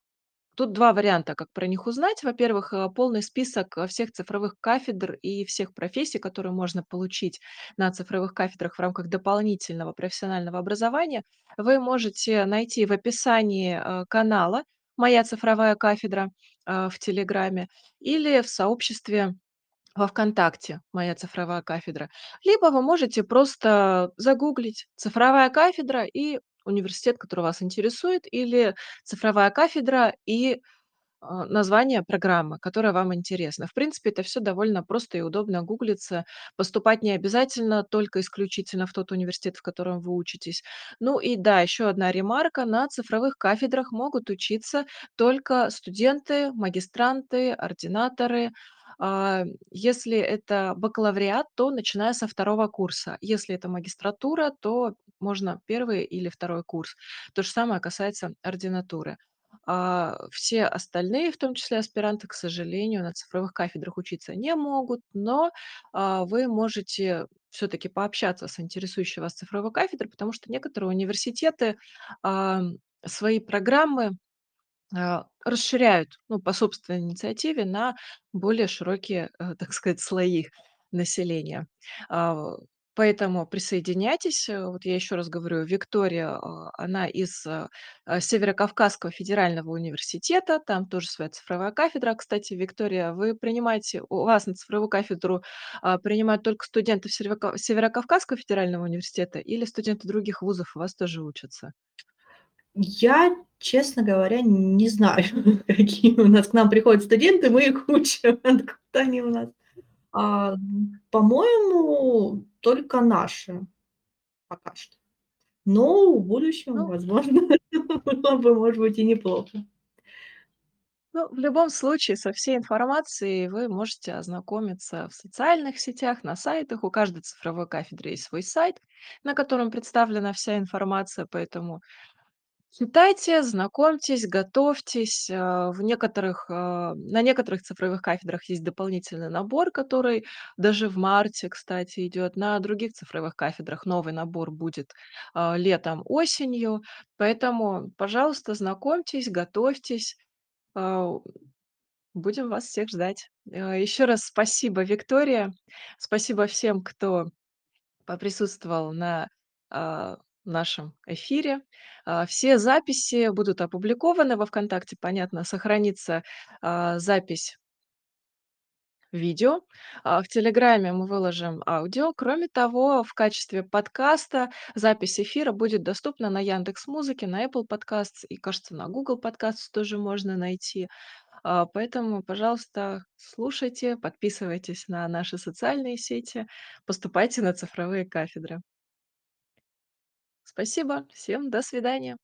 тут 2 варианта, как про них узнать. Во-первых, э, полный список, э, всех цифровых кафедр и всех профессий, которые можно получить на цифровых кафедрах в рамках дополнительного профессионального образования, вы можете найти в описании, э, канала "Моя цифровая кафедра", в Телеграме или в сообществе во "ВКонтакте" "Моя цифровая кафедра". Либо вы можете просто загуглить "цифровая кафедра" и университет, который вас интересует, или "цифровая кафедра" и, а, название программы, которая вам интересна. В принципе, это всё довольно просто и удобно гуглится. Поступать не обязательно только исключительно в тот университет, в котором вы учитесь. Ну и да, еще одна ремарка: на цифровых кафедрах могут учиться только студенты, магистранты, ординаторы. А, если это бакалавриат, то начиная со второго курса. Если это магистратура, то можно первый или второй курс. То же самое касается ординатуры. А, все остальные, в том числе аспиранты, к сожалению, на цифровых кафедрах учиться не могут, но, а, вы можете все-таки пообщаться с интересующей вас цифровой кафедрой, потому что некоторые университеты, свои программы, а, расширяют, ну, по собственной инициативе на более широкие, э, так сказать, слои населения. А, поэтому присоединяйтесь. Э, вот я еще раз говорю, Виктория, а, она из, а, Северо-Кавказского федерального университета, там тоже своя цифровая кафедра. Кстати, Виктория, вы принимаете у вас на цифровую кафедру, принимают только Северока Северо-Кавказского федерального университета или студенты других вузов у вас тоже учатся? Я, честно говоря, не знаю, какие у нас к нам приходят студенты, мы их учим, откуда они у нас. А, по-моему, только наши пока что. Но в будущем, Ну возможно, было бы, может быть, и неплохо. Ну, в любом случае, со всей информацией вы можете ознакомиться в социальных сетях, на сайтах. У каждой цифровой кафедры есть свой сайт, на котором представлена вся информация, поэтому читайте, знакомьтесь, готовьтесь. А, в некоторых, а, на некоторых цифровых кафедрах есть дополнительный набор, который даже в марте, кстати, идет. На других цифровых кафедрах новый набор будет, а, летом, осенью. Поэтому, пожалуйста, знакомьтесь, готовьтесь. Будем вас всех ждать. Еще раз спасибо, Виктория. Спасибо всем, кто поприсутствовал на, нашем эфире. А, все записи будут опубликованы во "ВКонтакте". Понятно, сохранится, а, запись видео. А, в "Телеграме" мы выложим аудио. Кроме того, в качестве подкаста запись эфира будет доступна на "Яндекс.Музыке", на Apple Podcasts и, кажется, на Google Podcasts тоже можно найти. Поэтому, пожалуйста, слушайте, подписывайтесь на наши социальные сети, поступайте на цифровые кафедры. Спасибо, всем до свидания.